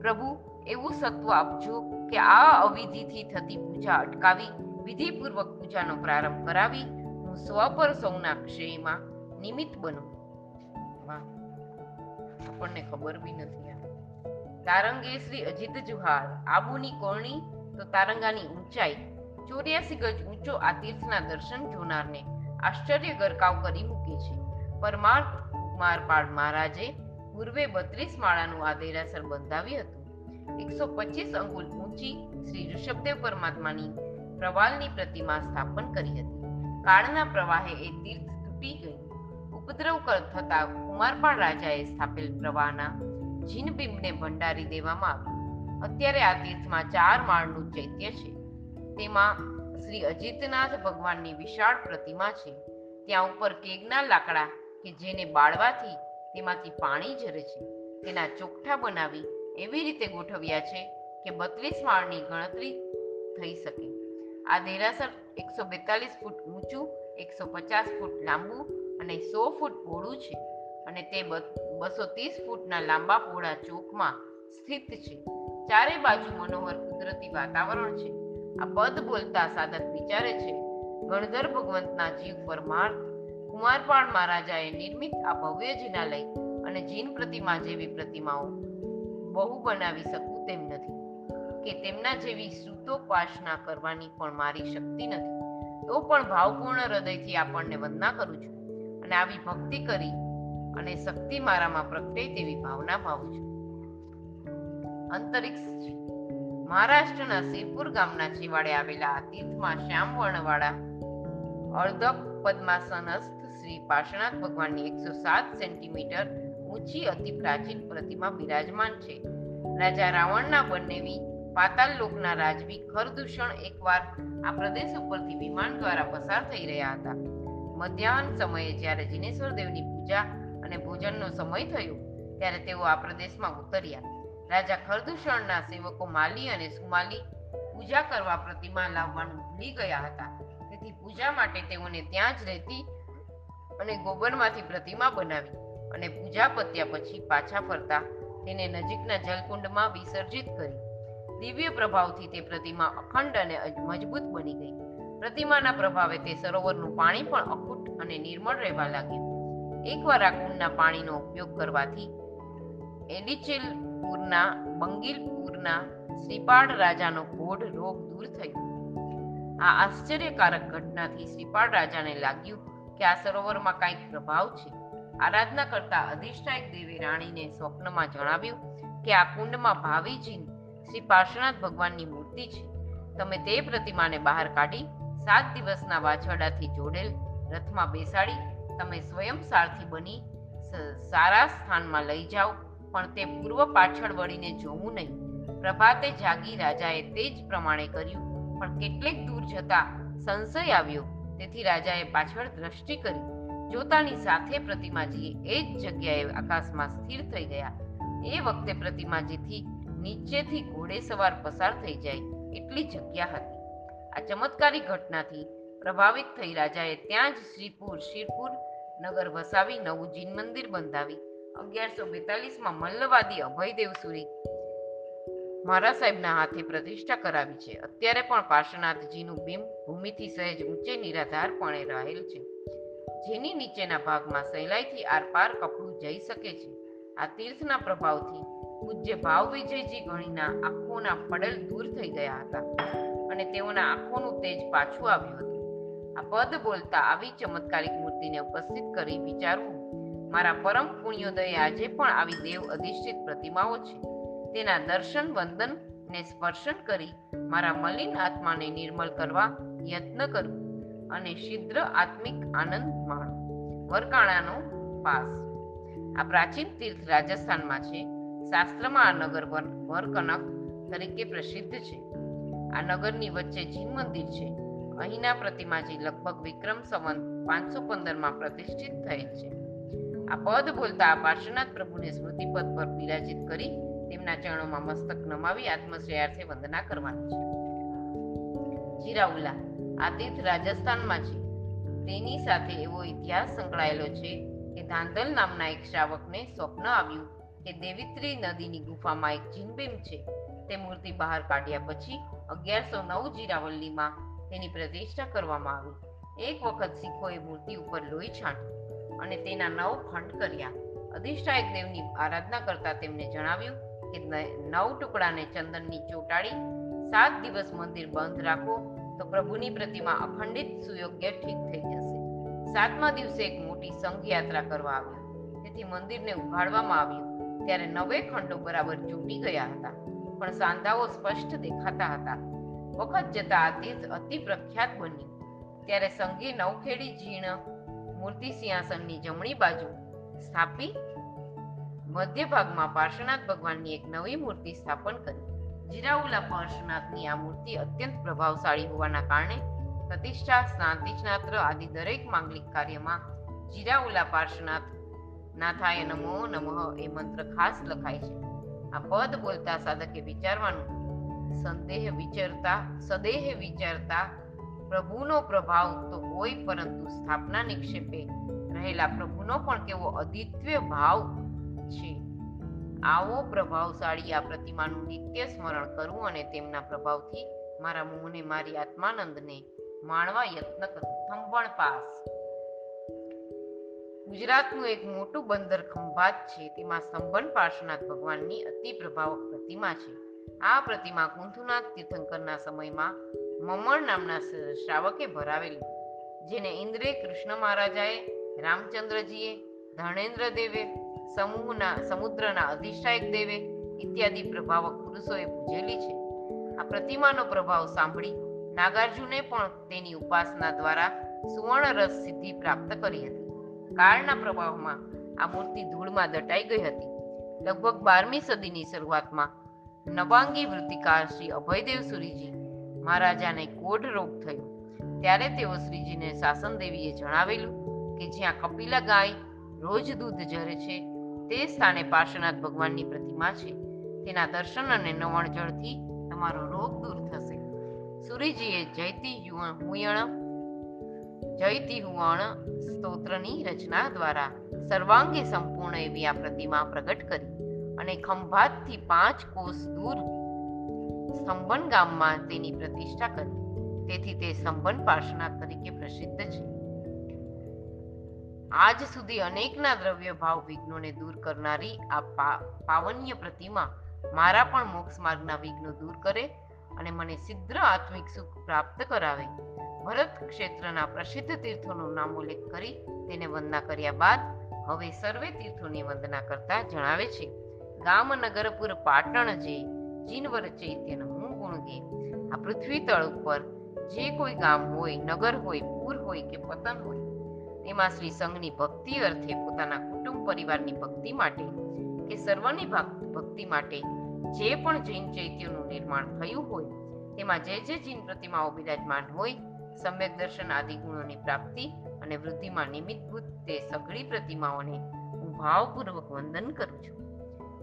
A: પ્રભુ, એવું સત્વ આપજો કે આ અવિધિથી થતી પૂજા અટકાવી, વિધિપૂર્વક પૂજાનો પ્રારંભ કરાવી, હું સ્વ પર સૌના ક્ષયમાં નિમિત્ત બનું. આપણને ખબર બી નથી તારંગે શ્રી અજીત જુહાર, આબુની કોરણી તો તારંગાની ઊંચાઈ ચોર્યાસી ગજ ઊંચો આ તીર્થના દર્શન જોનારને આશ્ચર્ય ગરકાવ કરી મૂકે છે. પરમાર્થ કુમારપાળ મહારાજે પૂર્વે બત્રીસ માળાનું આ દેરાસર બંધાવ્યું હતું. એકસો પચીસ અંગુલ ઊંચી શ્રી ઋષભદેવ પરમાત્માની પ્રવાલની પ્રતિમા સ્થાપન કરી હતી. કાળના પ્રવાહે એ તીર્થ તૂટી ગયું. ઉપદ્રવ થતા કુમારપાળ રાજાએ સ્થાપેલ પ્રવાહના જીનબિંબને ભંડારી દેવામાં આવ્યું. અત્યારે આ તીર્થમાં ચાર માળનું ચૈત્ય છે. તેમાં શ્રી અજીતનાથ ભગવાનની વિશાળ પ્રતિમા છે. ત્યાં ઉપર કેગના લાકડા કે જેને બાળવાથી તેમાંથી પાણી ઝરે છે. તેના ચોખ્ઠા બનાવી એવી રીતે ગોઠવ્યા છે કે બત્રીસ માળની ગણતરી થઈ શકે. આ દેરાસર એકસો બેતાલીસ ફૂટ ઊંચું, એકસો પચાસ ફૂટ લાંબુ અને સો ફૂટ પહોળું છે અને તે બસો ત્રીસ ફૂટના લાંબા પહોળા ચોકમાં સ્થિત છે. ચારે બાજુ મનોહર કુદરતી વાતાવરણ છે. આ પદ બોલતા સાધક વિચારે છે, ગણધર ભગવંતના જીવ પરમાર્થ કુમારપાળ મહારાજાએ નિર્મિત આ ભવ્ય જિનાલય અને જીન પ્રતિમા જેવી પ્રતિમાઓ બહુ બનાવી શકું તેમ નથી. કે તેમના જેવી સુતોપાસના કરવાની પણ મારી શક્તિ નથી. તો પણ ભાવપૂર્ણ હૃદયથી આપણને વંદના કરું છું. અને આવી ભક્તિ કરી અને શક્તિ મારામાં પ્રગટે તેવી ભાવના ભાવું છું. અંતરિક્ષ મહારાષ્ટ્રના શિવપુર ગામના છેવાડે આવેલા આ તીર્થમાં શ્યામ વર્ણવાળા અર્ધક પદ્માસનસ્થ શ્રી પાર્શ્વનાથ ભગવાનની એકસો સાત સેન્ટીમીટર ઊંચી અતિ પ્રાચીન પ્રતિમા બિરાજમાન છે. રાજા રાવણના બંનેવી પાતાલ લોકના રાજવી ખરદૂષણ એકવાર આ પ્રદેશ ઉપરથી વિમાન દ્વારા પસાર થઈ રહ્યા હતા. મધ્યાહન સમયે જ્યારે જીનેશ્વર દેવની પૂજા અને ભોજનનો સમય થયો, ત્યારે તેઓ આ પ્રદેશમાં ઉતર્યા. રાજા ખરદૂષણના સેવકો માલી અને સુમાલી પૂજા કરવા પ્રતિમા લાવવાનું ભૂલી ગયા હતા. તેથી પૂજા માટે તેઓને ત્યાં જ રહેતી અને ગોબરમાંથી પ્રતિમા બનાવી અને પૂજા પત્યા પછી પાછા ફરતા, તેને નજીકના જલકુંડમાં વિસર્જિત કરી. દિવ્ય પ્રભાવથી તે પ્રતિમા અખંડ અને મજબૂત બની ગઈ. પ્રતિમાના પ્રભાવે તે સરોવરનું પાણી પણ અખૂટ અને નિર્મળ રહેવા લાગ્યું. એકવાર આ કુંડના પાણીનો ઉપયોગ કરવાથી એડિચેલપુરના, બંગીલપુરના શ્રીપાળ રાજાનો ઘોડ રોગ દૂર થયો. આ આશ્ચર્યકારક ઘટનાથી શ્રીપાળ રાજાને લાગ્યું કે આ સરોવરમાં કંઈક પ્રભાવ છે. આરાધના કરતા અધિષ્ઠાયક દેવી રાણીને સ્વપ્નમાં જણાવ્યું કે આ કુંડમાં ભાવીજી શ્રી પાર્શ્વનાથ ભગવાનની મૂર્તિ છે. તમે તે પ્રતિમાને બહાર કાઢી સાત દિવસના વાછરડાથી જોડેલ રથમાં બેસાડી તમે સ્વયં સારથી બની સારા સ્થાનમાં લઈ જાઓ. પણ તે પૂર્વ પાછળ વળીને જોવું નહીં. પ્રભાતે જાગી રાજાએ તે જ પ્રમાણે કર્યું. પણ કેટલેક દૂર જતા સંશય આવ્યો. તેથી રાજાએ પાછળ દ્રષ્ટિ કરી. જોતાની સાથે પ્રતિમાજી એ જ જગ્યાએ આકાશમાં સ્થિર થઈ ગયા. એ વખતે પ્રતિમાજીથી નીચેથી ઘોડે સવાર પસાર થઈ જાય એટલી જગ્યા હતી. આ ચમત્કારી ઘટનાથી પ્રભાવિત થઈ રાજાએ ત્યાં જ શ્રીપુર, શિરપુર નગર વસાવી નવું જીન મંદિર બંધાવી. અગિયારસો બેતાલીસમાં મલ્લવાદી અભયદેવ સુરી મહારાજ સાહેબના હાથે પ્રતિષ્ઠા કરાવી છે. અત્યારે પણ પાર્શ્વનાથજીનું બિંબ ભૂમિથી સહેજ ઊંચે નિરાધારપણે રહેલ છે. જેની નીચેના ભાગમાં સહેલાઈથી આરપાર કપડું જઈ શકે છે. આ તીર્થના પ્રભાવથી પૂજ્ય ભાવ વિજયજી ગણીના આંખોના પડલ દૂર થઈ ગયા હતા. અને તેઓના આંખોનું તેજ પાછું આવ્યું હતું. આ પદ બોલતા આવી ચમત્કારિક મૂર્તિને ઉપસ્થિત કરી વિચારવું મારા પરમ પુણ્યોદય આજે પણ આવી દેવ અધિષ્ઠિત પ્રતિમાઓ છે. તેના દર્શન, વંદન ને સ્પર્શન કરી મારા મલિન આત્માને નિર્મલ કરવા યત્ન કરું અને શિદ્ર આત્મિક આનંદ માણો. વરકાણાનો પાસ. આ પ્રાચીન તીર્થ રાજસ્થાનમાં છે. શાસ્ત્રમાં આ નગર વર- વરકનક તરીકે પ્રસિદ્ધ છે. આ નગરની વચ્ચે જીન મંદિર છે. અહીંના પ્રતિમાજી લગભગ વિક્રમ સંવંત પાંચસો પંદરમાં પ્રતિષ્ઠિત થયેલ છે. આ પદ બોલતા આ પાર્શ્વનાથ પ્રભુને સ્મૃતિપદ પર બિરાજિત કરી તેમના ચરણોમાં મસ્તક નમાવી આત્મશ્રેયાર્થે વંદના કરવાની છે. જીરાઉલા, આ તીર્થ રાજસ્થાનમાં છે. તેની સાથે એવો ઇતિહાસ સંકળાયેલો છે કે ધાંધલ નામના એક શ્રાવકને સ્વપ્ન આવ્યું કે દેવિત્રી નદીની ગુફામાં એક જીનબીમ છે. તે મૂર્તિ બહાર કાઢ્યા પછી અગિયારસો નવ જીરાવલ્લીમાં તેની પ્રતિષ્ઠા કરવામાં આવી. એક વખત શીખોએ મૂર્તિ ઉપર લોહી છાંટ્યું અને તેના નવ ખંડ કર્યા. અધિષ્ઠાયક દેવની આરાધના કરતા તેમને જણાવ્યું કે નવ ટુકડાને ચંદનની ચોટાડી સાત દિવસ મંદિર બંધ રાખો તો પ્રભુની પ્રતિમા અખંડિત સુયોગ્ય ઠીક થઈ જશે. સાતમા દિવસે એક મોટી સંઘ યાત્રા કરવા આવી તેથી મંદિરને ઉઘાડવામાં આવ્યું. ત્યારે નવે ખંડો બરાબર ચૂંટી ગયા હતા. પણ સાંધાઓ સ્પષ્ટ દેખાતા હતા. વખત જતા તીર્થ અતિ પ્રખ્યાત બન્યું. ત્યારે સંઘે નવખેડી જીર્ણ મૂર્તિ સિંહાસનની જમણી બાજુ સ્થાપી મધ્ય ભાગમાં પાર્શ્વનાથ ભગવાનની એક નવી મૂર્તિ સ્થાપન કરી. જીરાઉલા પાર્શ્વનાથની આ મૂર્તિ અત્યંત પ્રભાવશાળી હોવાના કારણે પ્રતિષ્ઠા, શાંતિ આદિ દરેક માંગલિક કાર્યમાં જીરાઉલા પાર્શ્વનાથ નાથાય નમો નમઃ એ મંત્ર ખાસ લખાય છે. આ પદ બોલતા સાધકે વિચારવાનું સંદેહ વિચારતા, સદેહ વિચારતા, પ્રભુનો પ્રભાવ તો કોઈ પરંતુ સ્થાપના નિક્ષેપે રહેલા પ્રભુનો પણ કેવો અદિત્ય ભાવ છે. આવો પ્રભાવશાળી આ પ્રતિમાનું નિત્ય સ્મરણ કરવું અને તેમના પ્રભાવથી મારા મોહને મારી આત્માનંદને માણવા યત્ન કરું. થંભણ પાસ. ગુજરાતનું એક મોટું બંદર ખંભાત છે. તેમાં સંબંધ પાર્શ્વનાથ ભગવાનની અતિ પ્રભાવક પ્રતિમા છે. આ પ્રતિમા કુંથુનાથ તીર્થંકરના સમયમાં મમણ નામના શ્રાવકે ભરાવેલી. જેને ઇન્દ્રે કૃષ્ણ મહારાજાએ, રામચંદ્રજીએ ધર્ણેન્દ્ર દેવે સમૂહના, સમુદ્રના અધિષ્ઠાયક દેવે ઇત્યાદિ પ્રભાવક પુરુષોએ પૂજેલી છે. આ પ્રતિમાનો પ્રભાવ સાંભળી નાગાર્જુને પણ તેની ઉપાસના દ્વારા સુવર્ણ રસ સિદ્ધિ પ્રાપ્ત કરી હતી. કાળના પ્રભાવમાં આ મૂર્તિ ધૂળમાં દટાઈ ગઈ હતી. લગભગ બારમી સદીની શરૂઆતમાં નવાંગી વૃત્તિકાર શ્રી અભયદેવ સુરીજી મહારાજાને કોઢ રોગ થયો. ત્યારે તેઓ શ્રીજીને શાસન દેવીએ જણાવેલું કે જ્યાં કપિલા ગાય રોજ દૂધ ઝરે છે, તે સ્થાને પાર્શ્વનાથ ભગવાનની પ્રતિમા છે. તેના દર્શન અને નવણ જળથી તમારો રોગ દૂર થશે. સુરીજીએ જયતી યુણ હુયણ જયતી હુવાણ સ્તોત્રની રચના દ્વારા સર્વાંગે સંપૂર્ણ એવી આ પ્રતિમા પ્રગટ કરી અને ખંભાતથી પાંચ કોસ દૂર સંબન ગામમાં તેની પ્રતિષ્ઠા કરી. તેથી તે સંબન પાર્શ્વનાથ તરીકે પ્રસિદ્ધ છે. આજ સુધી અનેકના દ્રવ્ય ભાવ વિઘ્નોને દૂર કરનારી આ પાવન્ય પ્રતિમા મારા પણ મોક્ષ માર્ગના વિઘ્નો દૂર કરે અને મને સિદ્ધ આત્મિક સુખ પ્રાપ્ત કરાવે. ભરત ક્ષેત્રના પ્રસિદ્ધ તીર્થોનું નામ ઉલ્લેખ કરી તેને વંદના કર્યા બાદ હવે સર્વે તીર્થોની વંદના કરતા જણાવે છે. ગામ નગરપુર પાટણ જે જીનવર ચૈત્યન હું ગુણ ગે આ પૃથ્વી તળ ઉપર જે કોઈ ગામ હોય, નગર હોય, પૂર હોય કે પતન હોય, તેમાં શ્રી સંઘની ભક્તિ અર્થે પોતાના કુટુંબ પરિવારની ભક્તિ માટે કે સર્વની ભક્તિ માટે જે પણ જૈન ચૈત્યનું નિર્માણ થયું હોય, તેમાં જે જે જૈન પ્રતિમાઓ બિરાજમાન હોય, સમ્યક દર્શન આદિ ગુણોની પ્રાપ્તિ અને વૃદ્ધિમાં નિમિત્તભૂત તે સઘળી પ્રતિમાઓને હું ભાવપૂર્વક વંદન કરું છું.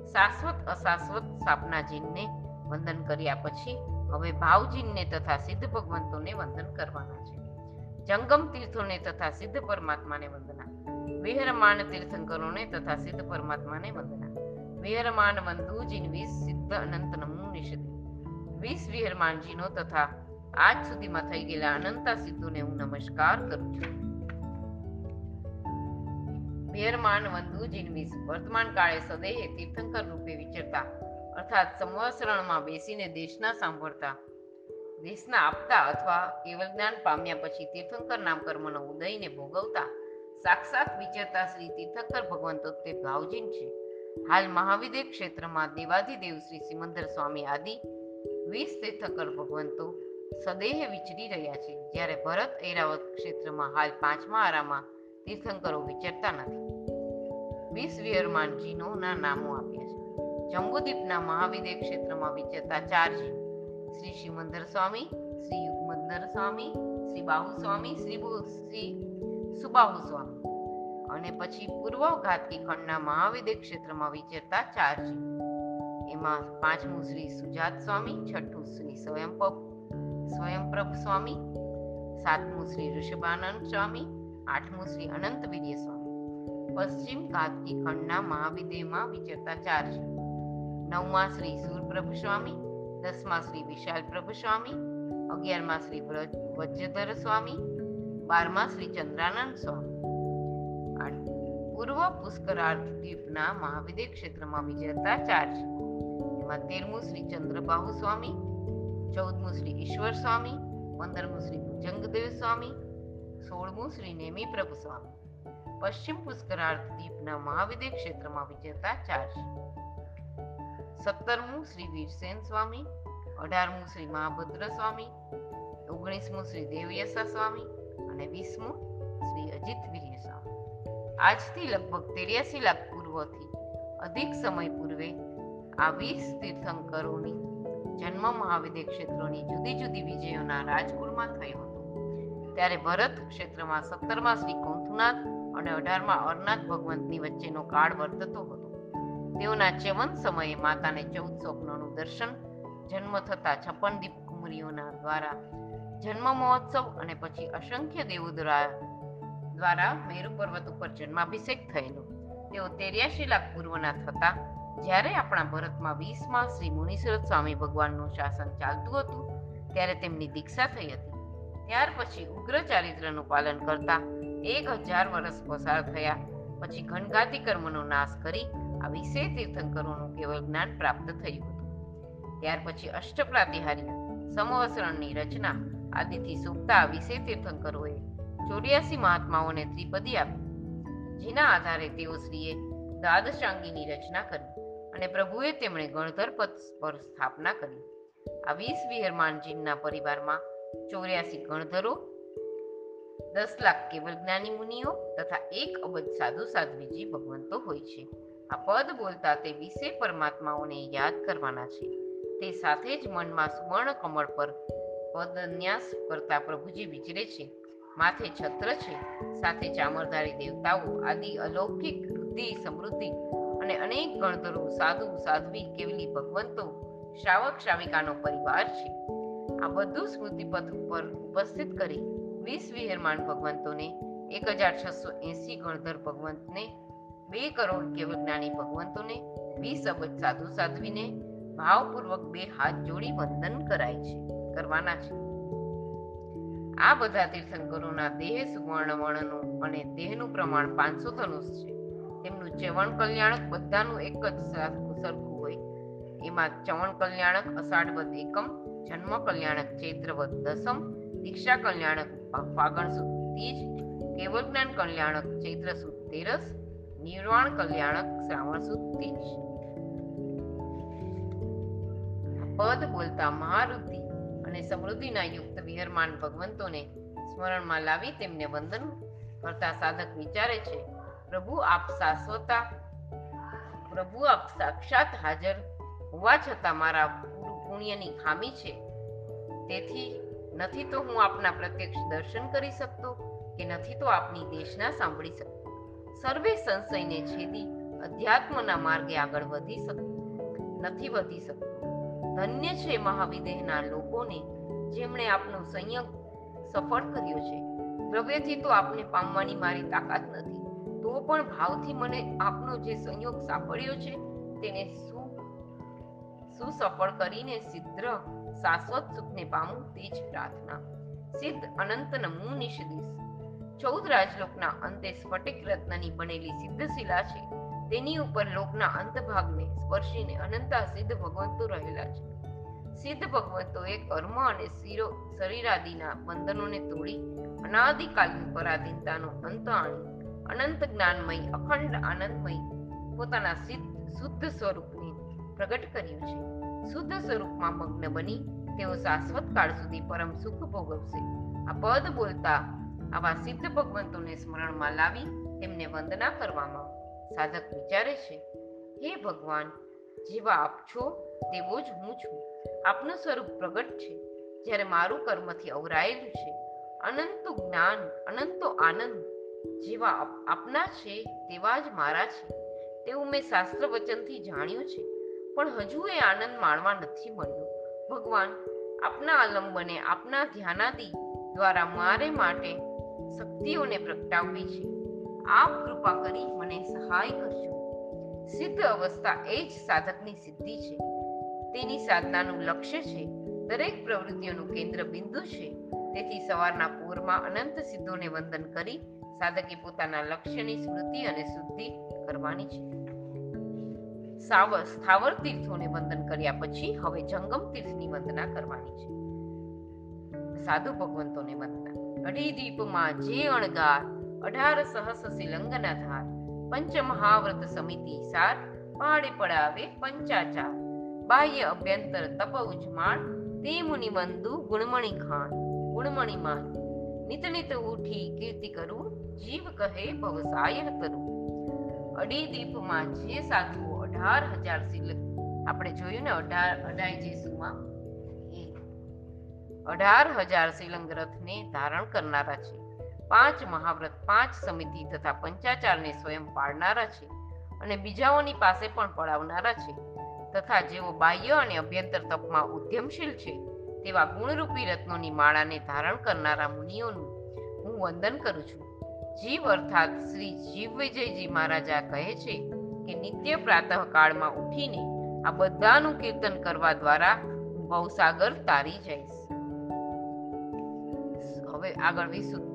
A: શાશ્વત અશાશ્વત સાપના જીનને વંદન કર્યા પછી હવે ભાવજીનને તથા સિદ્ધ ભગવંતોને વંદન કરવાના છે. જંગમ તીર્થોને તથા સિદ્ધ પરમાત્માને વંદના, વિહરમાન તીર્થંકરોને તથા સિદ્ધ પરમાત્માને વંદના. વિહરમાન વંદુ જીન વીસ સિદ્ધ અનંત નમુ નિષદ વીસ વિહરમાનજીનો તથા આજ સુધીમાં થઈ ગયેલા અનંતા સિદ્ધોને હું નમસ્કાર કરું છું. વિહરમાન વંદુજીન જીનવીસ વર્તમાન કાળે સદેહે તીર્થંકર રૂપે વિચરતા, અર્થાત સંવત્સરણમાં બેસીને દેશના સાંભળતા, દેશના આપતા અથવા કેવલ જ્ઞાન પામ્યા પછી તીર્થંકર નામ કર્મનો ઉદયને ભોગવતા, સાક્ષાત વિચરતા શ્રી તીર્થંકર ભગવંતો તે ભાવજીન છે. હાલ મહાવિદ્ય ક્ષેત્રમાં દેવાધિદેવ શ્રી સિમંદર સ્વામી આદિ વીસ તીર્થકર ભગવંતો સદેહ વિચરી રહ્યા છે. જ્યારે ભરત ઐરાવત ક્ષેત્રમાં હાલ પાંચમા આરામાં તીર્થંકરો વિચરતા નથી. વીસ વિહરમાનજીનો ના નામો આપ્યા છે. જંબુદીપના મહાવિદ્ય ક્ષેત્રમાં વિચરતા ચાર છે. શ્રી સિમંદર સ્વામી, શ્રી યુગમંદર સ્વામી, શ્રી બાહુ સ્વામી, શ્રી શ્રી સુબાહુ સ્વામી. અને પછી પૂર્વ ઘાતકી ખંડના મહાવિદ્ય ક્ષેત્રમાં વિચરતા ચાર છે એમાં પાંચમું શ્રી સુજાત સ્વામી, છઠ્ઠું શ્રી સ્વયંપ્રભ સ્વયંપ્રભ સ્વામી, સાતમું શ્રી ઋષભાનંદ સ્વામી, આઠમું શ્રી અનંત વીર્ય સ્વામી. પશ્ચિમ ઘાતકી ખંડના મહાવિદ્યમાં વિચરતા ચાર નવમા શ્રી સૂરપ્રભુ સ્વામી, દસમા શ્રી વિશાલ પ્રભુ સ્વામી, અગિયારમા શ્રી વજ્રધર સ્વામી, બારમા શ્રી ચંદ્રાનંદ સ્વામી. આઠ પૂર્વ પુષ્કરાર્થ દ્વીપના મહાવિદ્ય ક્ષેત્રમાં વિજેતા ચાર છે. એમાં તેરમું શ્રી ચંદ્રબાહુ સ્વામી, ચૌદમું શ્રી ઈશ્વર સ્વામી, પંદરમું શ્રી ભુજંગદેવ સ્વામી, સોળમું શ્રી નેમી પ્રભુ સ્વામી. પશ્ચિમ પુષ્કરાર્થ દ્વીપના મહાવિદ્ય ક્ષેત્રમાં વિજેતા ચાર છે. સત્તરમું શ્રી વીરસેન સ્વામી, અઢારમું શ્રી મહાભદ્ર સ્વામી, ઓગણીસમું શ્રી દેવયસા સ્વામી અને વીસમું શ્રી અજીત આજથી લગભગ તેર્યાસી લાખ પૂર્વથી, અધિક સમય પૂર્વે આ વીસ તીર્થંકરોની જન્મ મહાવિદ્ય ક્ષેત્રોની જુદી જુદી વિજયોના રાજકુળમાં થયો હતો. ત્યારે ભરત ક્ષેત્રમાં સત્તરમાં શ્રી કૌંથનાથ અને અઢારમાં અરનાથ ભગવંતની વચ્ચેનો કાળ વર્તતો હતો. તેઓના ચેવન સમયે માતાને ચૌદ સ્વપ્નોનું દર્શન, જન્મ થતા છપ્પન દીપ કુમરીઓના દ્વારા જન્મ મહોત્સવ અને પછી અસંખ્ય દેવો દ્વારા દ્વારા મેરુ પર્વત ઉપર જન્માભિષેક થયેલો. તેઓ તેર્યાશી લાખ પૂર્વના થતા, જ્યારે આપણા ભરતમાં વીસમાં શ્રી મુનિસરત સ્વામી ભગવાનનું શાસન ચાલતું હતું, ત્યારે તેમની દીક્ષા થઈ હતી. ત્યાર પછી ઉગ્ર ચારિત્રનું પાલન કરતા એક હજાર વર્ષ પસાર થયા. પછી ઘનઘાતી કર્મનો નાશ કરી આ વિશે તીર્થંકરોનું કેવળ જ્ઞાન પ્રાપ્ત થયું હતું. ત્યાર પછી અષ્ટપ્રાતિહારી સમવસરણની રચના આદિથી સુકતા વિશે તીર્થંકરોએ ચોર્યાસી મહાત્માઓને ત્રિપદી આપી. જેના આધારે તેઓ શ્રીએ દ્વાદશાંગીની રચના કરી અને પ્રભુએ તેમણે ગણધર પદ પર સ્થાપના કરી. આ વીસ વિહરમાનજીના પરિવારમાં ચોર્યાસી ગણધરો, દસ લાખ કેવલ જ્ઞાની મુનિઓ તથા એક અબજ સાધુ સાધ્વીજી ભગવંતો હોય છે. આ પદ બોલતા તે વિશે પરમાત્માઓને યાદ કરવાના છે. તે સાથે જ મનમાં સુવર્ણ કમળ પર પદન્યાસ કરતા પ્રભુજી વિચરે છે. માથે છત્ર છે. સાથે ચામરધારી દેવતાઓ, આદિ અલૌકિક વૃદ્ધિ સમૃદ્ધિ અને અનેક ગણધરો સાધુ, સાધ્વી કેવલી ભગવંતો, શ્રાવક, શ્રાવિકાનો પરિવાર છે. આ બધું સ્મૃતિપથ ઉપર ઉપસ્થિત કરી વીસ વિહેરમાન ભગવંતોને, એક હજાર છસો એસી ગણધર ભગવંતને, બે કરોડ કેવજ્ઞાની ભગવંતોને, વીસ અબજ સાધુ, સાધ્વીને ભાવપૂર્વક બે હાથ જોડી વંદન કરાય છે, કરવાના છે. આ બધા તીર્થંકરોના દેહ સુવર્ણ વર્ણનું અને દેહનું પ્રમાણ પાંચસો ધનુષ છે. તેમનું ચવણ કલ્યાણક બધાનું એક જ સરખું હોય. એમાં ચવણ કલ્યાણક, અષાઢવદ એકમ, જન્મ કલ્યાણક, ચૈત્રવદ દસમ, દીક્ષા કલ્યાણક ફાગણ સુદ ત્રીજ કેવલ જ્ઞાન કલ્યાણક, ચૈત્ર સુદ તેરસ, નિર્વાણ કલ્યાણક, શ્રાવણ સુદ ત્રીજ પદ બોલતા મહારુદ્ધિ અને સમૃદ્ધિના યુક્ત વિહરમાન ભગવંતોને સ્મરણમાં લાવી તેમને વંદન કરતા સાધક વિચારે છે, પ્રભુ, આપ શાશ્વતા, પ્રભુ, આપ સાક્ષાત હાજર હોવા છતાં મારા પુણ્યની ખામી છે. તેથી નથી તો હું આપના પ્રત્યક્ષ દર્શન કરી શકતો કે નથી તો આપની દેશના સાંભળી શકતો? સર્વે સંશયને છેદી અધ્યાત્મના માર્ગે આગળ વધી શકતો નથી વધી શકતો. ધન્ય છે મહાવિદેહના લોકોને, જેમણે આપનો સંયમ સફળ કર્યો છે. દ્રવ્યથી તો આપને પામવાની મારી તાકાત નથી. તો પણ ભાવથી મને આપનો જે સંયોગ સાંપડ્યો છે, તેને સુ, સુસફળ કરીને સિદ્ધ, શાશ્વત સુખને પામું તે જ પ્રાર્થના. સિદ્ધ અનંત નમુ નિષદિશ ચૌદ રાજલોકના અંતે સ્ફટિક રત્નની બનેલી સિદ્ધ શિલા છે. તેની ઉપર લોકના અંત ભાગને સ્પર્શીને અનંતા સિદ્ધ ભગવંતો રહેલા છે. સિદ્ધ ભગવંતોએ કર્મ અને શરીરાદિના બંધનોને તોડી અનાદિકાલની પરાધીનતાનો અંત આણી અનંત જ્ઞાનમય, અખંડ આનંદમય પોતાના શુદ્ધ સ્વરૂપને પ્રગટ કર્યું છે. શુદ્ધ સ્વરૂપમાં મગ્ન બની તેઓ શાશ્વત કાળ સુધી પરમ સુખ ભોગવશે. આ પદ બોલતા આવા સિદ્ધ ભગવંતોને સ્મરણમાં લાવી તેમને વંદના કરવામાં સાધક વિચારે છે, હે ભગવાન, જેવા આપ છો તેવો જ હું છું. આપનું સ્વરૂપ પ્રગટ છે. જ્યારે મારું કર્મથી અવરાયેલું છે, અનંત જ્ઞાન, અનંતો આનંદ, જેવા આપ- આપના છે તેવા જ મારા છે. તેવું મેં શાસ્ત્ર વચનથી જાણ્યું છે, પણ હજુ એ આનંદ માણવા નથી મળ્યો. ભગવાન, આપના આલંબને આપના ધ્યાનાદિ દ્વારા મારે માટે શક્તિઓને પ્રગટાવવી છે. આપ કૃપા કરી મને સહાય કરજો. સિદ્ધ અવસ્થા એ જ સાધકની સિદ્ધિ છે. તેની સાધનાનું લક્ષ્ય છે, દરેક પ્રવૃત્તિઓનું કેન્દ્ર બિંદુ છે. તેથી સવારના પૂરમાં અનંત સિદ્ધોને વંદન કરી સાધકે પોતાના લક્ષ્યની સ્મૃતિ અને શુદ્ધિ કરવાની છે. સાવ સ્થાવર તીર્થોને વંદન કર્યા પછી હવે જંગમ તીર્થની વંદના કરવાની છે. સાધુ ભગવંતોને વંદના. અઢી દીપમાં જે અણગાર અઢાર સહસ શિલંગના ધાર પંચ મહાવ્રત સમિતિ સાર પાડે પડાવે પંચાચાર. બાહ્ય અભ્યંતર તપ ઉજમાણ તે મુનિ બંધુ ગુણમણી ખાણ, ગુણમણી માન. નિત નિત ઉઠી કીર્તિ કરું, જીવ કહે ભવસાય કરું. અડી દીપમાં જે સાધુઓ અઢાર હજાર શિલ આપણે જોયું ને અઢાર, અઢાઈ જેસુમાં અઢાર હજાર શિલંગ રથને ધારણ કરનારા છે. પાંચ મહાવ્રત, પાંચ સમિતિ તથા પંચાચારને સ્વયં પાળનારા છે અને બીજાઓની પાસે પણ પડાવનારા છે. તથા જેઓ બાહ્ય અને અભ્યંતર તપમાં ઉદ્યમશીલ છે, તેવા ગુણરૂપી રત્નોની માળાને ધારણ કરનારા મુનિઓનું હું વંદન કરું છું. જીવ અર્થાત શ્રી જીવ વિજયજી મહારાજા કહે છે કે નિત્ય પ્રાતઃ કાળમાં ઉઠીને આ બધાનું કીર્તન કરવા દ્વારા ભવસાગર તારી જઈશ. હવે આગળ વિશુદ્ધ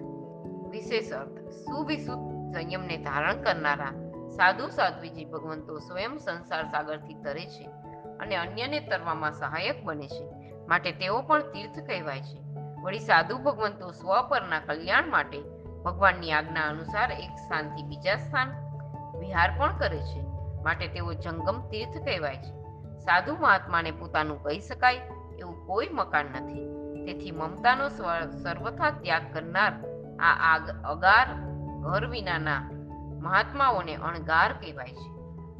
A: વિશેષ અર્થ. સુવિશુદ્ધ સંયમને ધારણ કરનારા સાધુ સાધ્વીજી ભગવંતો સ્વયં સંસાર સાગરથી તરે છે અને અન્યને તરવામાં સહાયક બને છે. માટે તેઓ પણ તીર્થ કહેવાય છે. વળી સાધુ ભગવંતો સ્વ પરના કલ્યાણ માટે ભગવાનની આજ્ઞા અનુસાર એક સ્થાનથી બીજા સ્થાન વિહાર પણ કરે છે. માટે તેઓ જંગમ તીર્થ કહેવાય છે. સાધુ મહાત્માને પોતાનું કહી શકાય એવું કોઈ મકાન નથી. તેથી મમતાનો સર્વથા ત્યાગ કરનાર આ આગ- અગાર, ઘર વિનાના મહાત્માઓને અણગાર કહેવાય છે.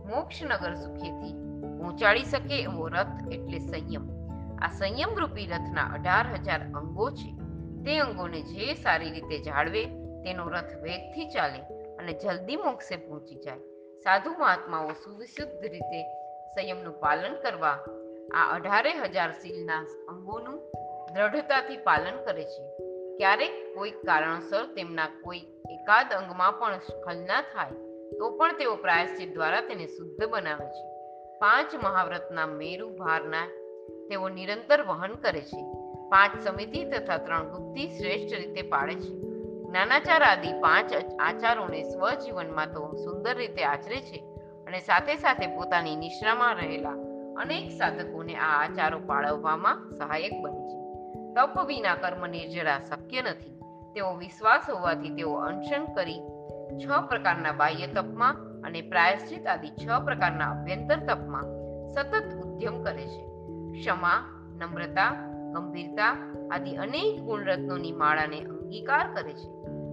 A: મોક્ષનગર સુખેથી પહોંચાડી શકે એવો રથ એટલે સંયમ. આ સંયમ રૂપી રથના અઢાર હજાર અંગો છે. તે અંગોને જે સારી રીતે જાળવે, તેનો રથ વેગથી ચાલે અને જલ્દી મોક્ષે પહોંચી જાય. સાધુ મહાત્માઓ સુવિશુદ્ધ રીતે સંયમનું પાલન કરવા આ અઢારે હજાર શીલના અંગોનું દ્રઢતાથી પાલન કરે છે. ક્યારેક કોઈ કારણસર તેમના કોઈ એકાદ અંગમાં પણ સ્ખલના થાય, તો પણ તેઓ પ્રાયશ્ચિત દ્વારા તેને શુદ્ધ બનાવે છે. પાંચ મહાવ્રતના મેરુ ભારના તેઓ નિરંતર વહન કરે છે. પાંચ સમિતિ તથા ત્રણ ગુપ્તિ શ્રેષ્ઠ રીતે પાળે છે. જ્ઞાનાચાર આદિ પાંચ આચારોને સ્વજીવનમાં તો સુંદર રીતે આચરે છે અને સાથે સાથે પોતાની નિશ્રામાં રહેલા અનેક સાધકોને આ આચારો પાળવવામાં સહાયક બને છે. તપ વિના કર્મ નિર્જરા શક્ય નથી. તેઓ વિશ્વાસ હોવાથી તેઓ અનશન કરી છ પ્રકારના બાહ્ય તપમાં અને પ્રાયશ્ચિત આદિ છ પ્રકારના અભ્યંતર તપમાં સતત ઉદ્યમ કરે છે. ક્ષમા, નમ્રતા, ગંભીરતા આદિ અનેક ગુણરત્નોની માળાને અંગીકાર કરે છે.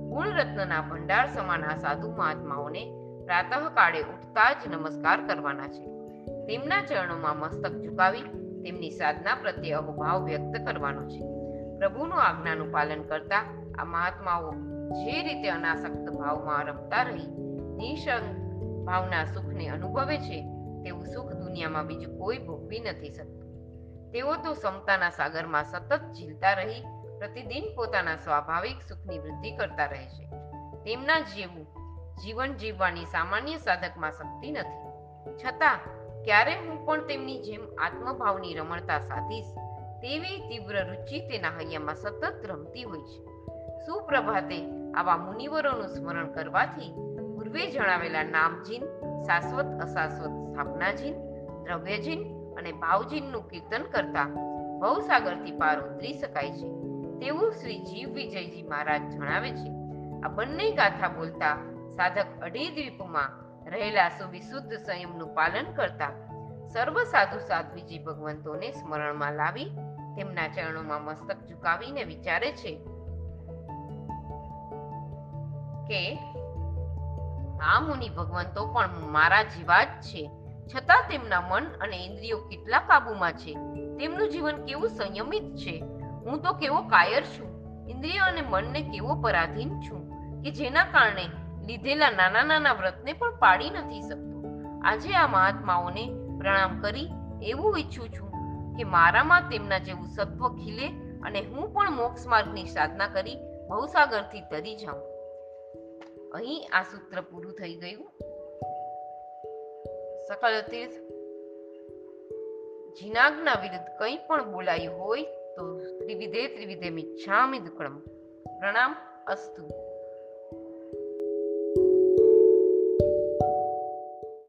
A: ગુણરત્નના ભંડાર સમાન આ સાધુ મહાત્માઓને પ્રાતઃ કાળે ઉઠતા જ નમસ્કાર કરવાના છે. તેમના ચરણોમાં મસ્તક ઝુકાવી તેમની સાધના પ્રત્યે અહોભાવ વ્યક્ત કરવાનો છે. પ્રભુનું આજ્ઞાનું પાલન કરતા આ મહાત્માઓ જે રીતે અનાસક્ત ભાવમાં રમતા રહી, નિસંગ ભાવના સુખને અનુભવે છે, તેવું સુખ દુનિયામાં બીજું કોઈ ભોગવી નથી શકતું. તેઓ તો સમતાના સાગરમાં સતત ઝીલતા રહી, પ્રતિદિન પોતાના સ્વાભાવિક સુખની વૃદ્ધિ કરતા રહે છે. તેમના જેવું જીવન જીવવાની સામાન્ય સાધકમાં શક્તિ નથી. છતાં, ક્યારે હું પણ તેમની જેમ આત્મભાવની રમણતા સાધીશ? તેવી તીવ્ર રુચિ તેના હૈયામાં સતત રમતી હોય છે. સુપ્રભાતે આવા મુનિવરોનું સ્મરણ કરવાથી પૂર્વે જણાવેલા નામજીન, શાશ્વત અશાશ્વત સ્થાપનાજીન, દ્રવ્યજીન અને ભાવજીનનું કીર્તન કરતા ભવસાગરથી પાર ઉતરી શકાય છે. તેવું શ્રી જીવ વિજયજી મહારાજ જણાવે છે. આ બંને ગાથા બોલતા સાધક અઢી દ્વીપમાં રહેલા સુવિશુદ્ધ સંયમનું પાલન કરતા સર્વ સાધુ સાધ્વીજી ભગવંતોને સ્મરણમાં લાવી તેમના ચરણોમાં મસ્તક ઝુકાવીને વિચારે છે કે આ મુનિ ભગવંતો પણ મારા જેવા જ છે. છતાં તેમના મન અને ઇન્દ્રિયો કેટલા કાબુમાં છે? તેમનું જીવન કેવું સંયમિત છે? હું તો કેવો કાયર છું. ઇન્દ્રિયો અને મનને કેવો પરાધીન છું કે જેના કારણે લીધેલા નાના નાના વ્રતને પણ પાડી નથી શકતો. આજે આ મહાત્માઓને પ્રણામ કરી એવું ઈચ્છું છું કે મારામાં તેમના જેવું સત્વ ખીલે અને હું પણ મોક્ષ માર્ગની સાધના કરી ભવસાગરથી તરી જાઉં. અહીં આ સૂત્ર પૂરું થઈ ગયું. સકલ તીર્થ. જીનાગના વિરુદ્ધ કંઈ પણ બોલાયું હોય તો ત્રિવિધે ત્રિવિધે મિચ્છામિ દુક્કડમ પ્રણામ અસ્તુ.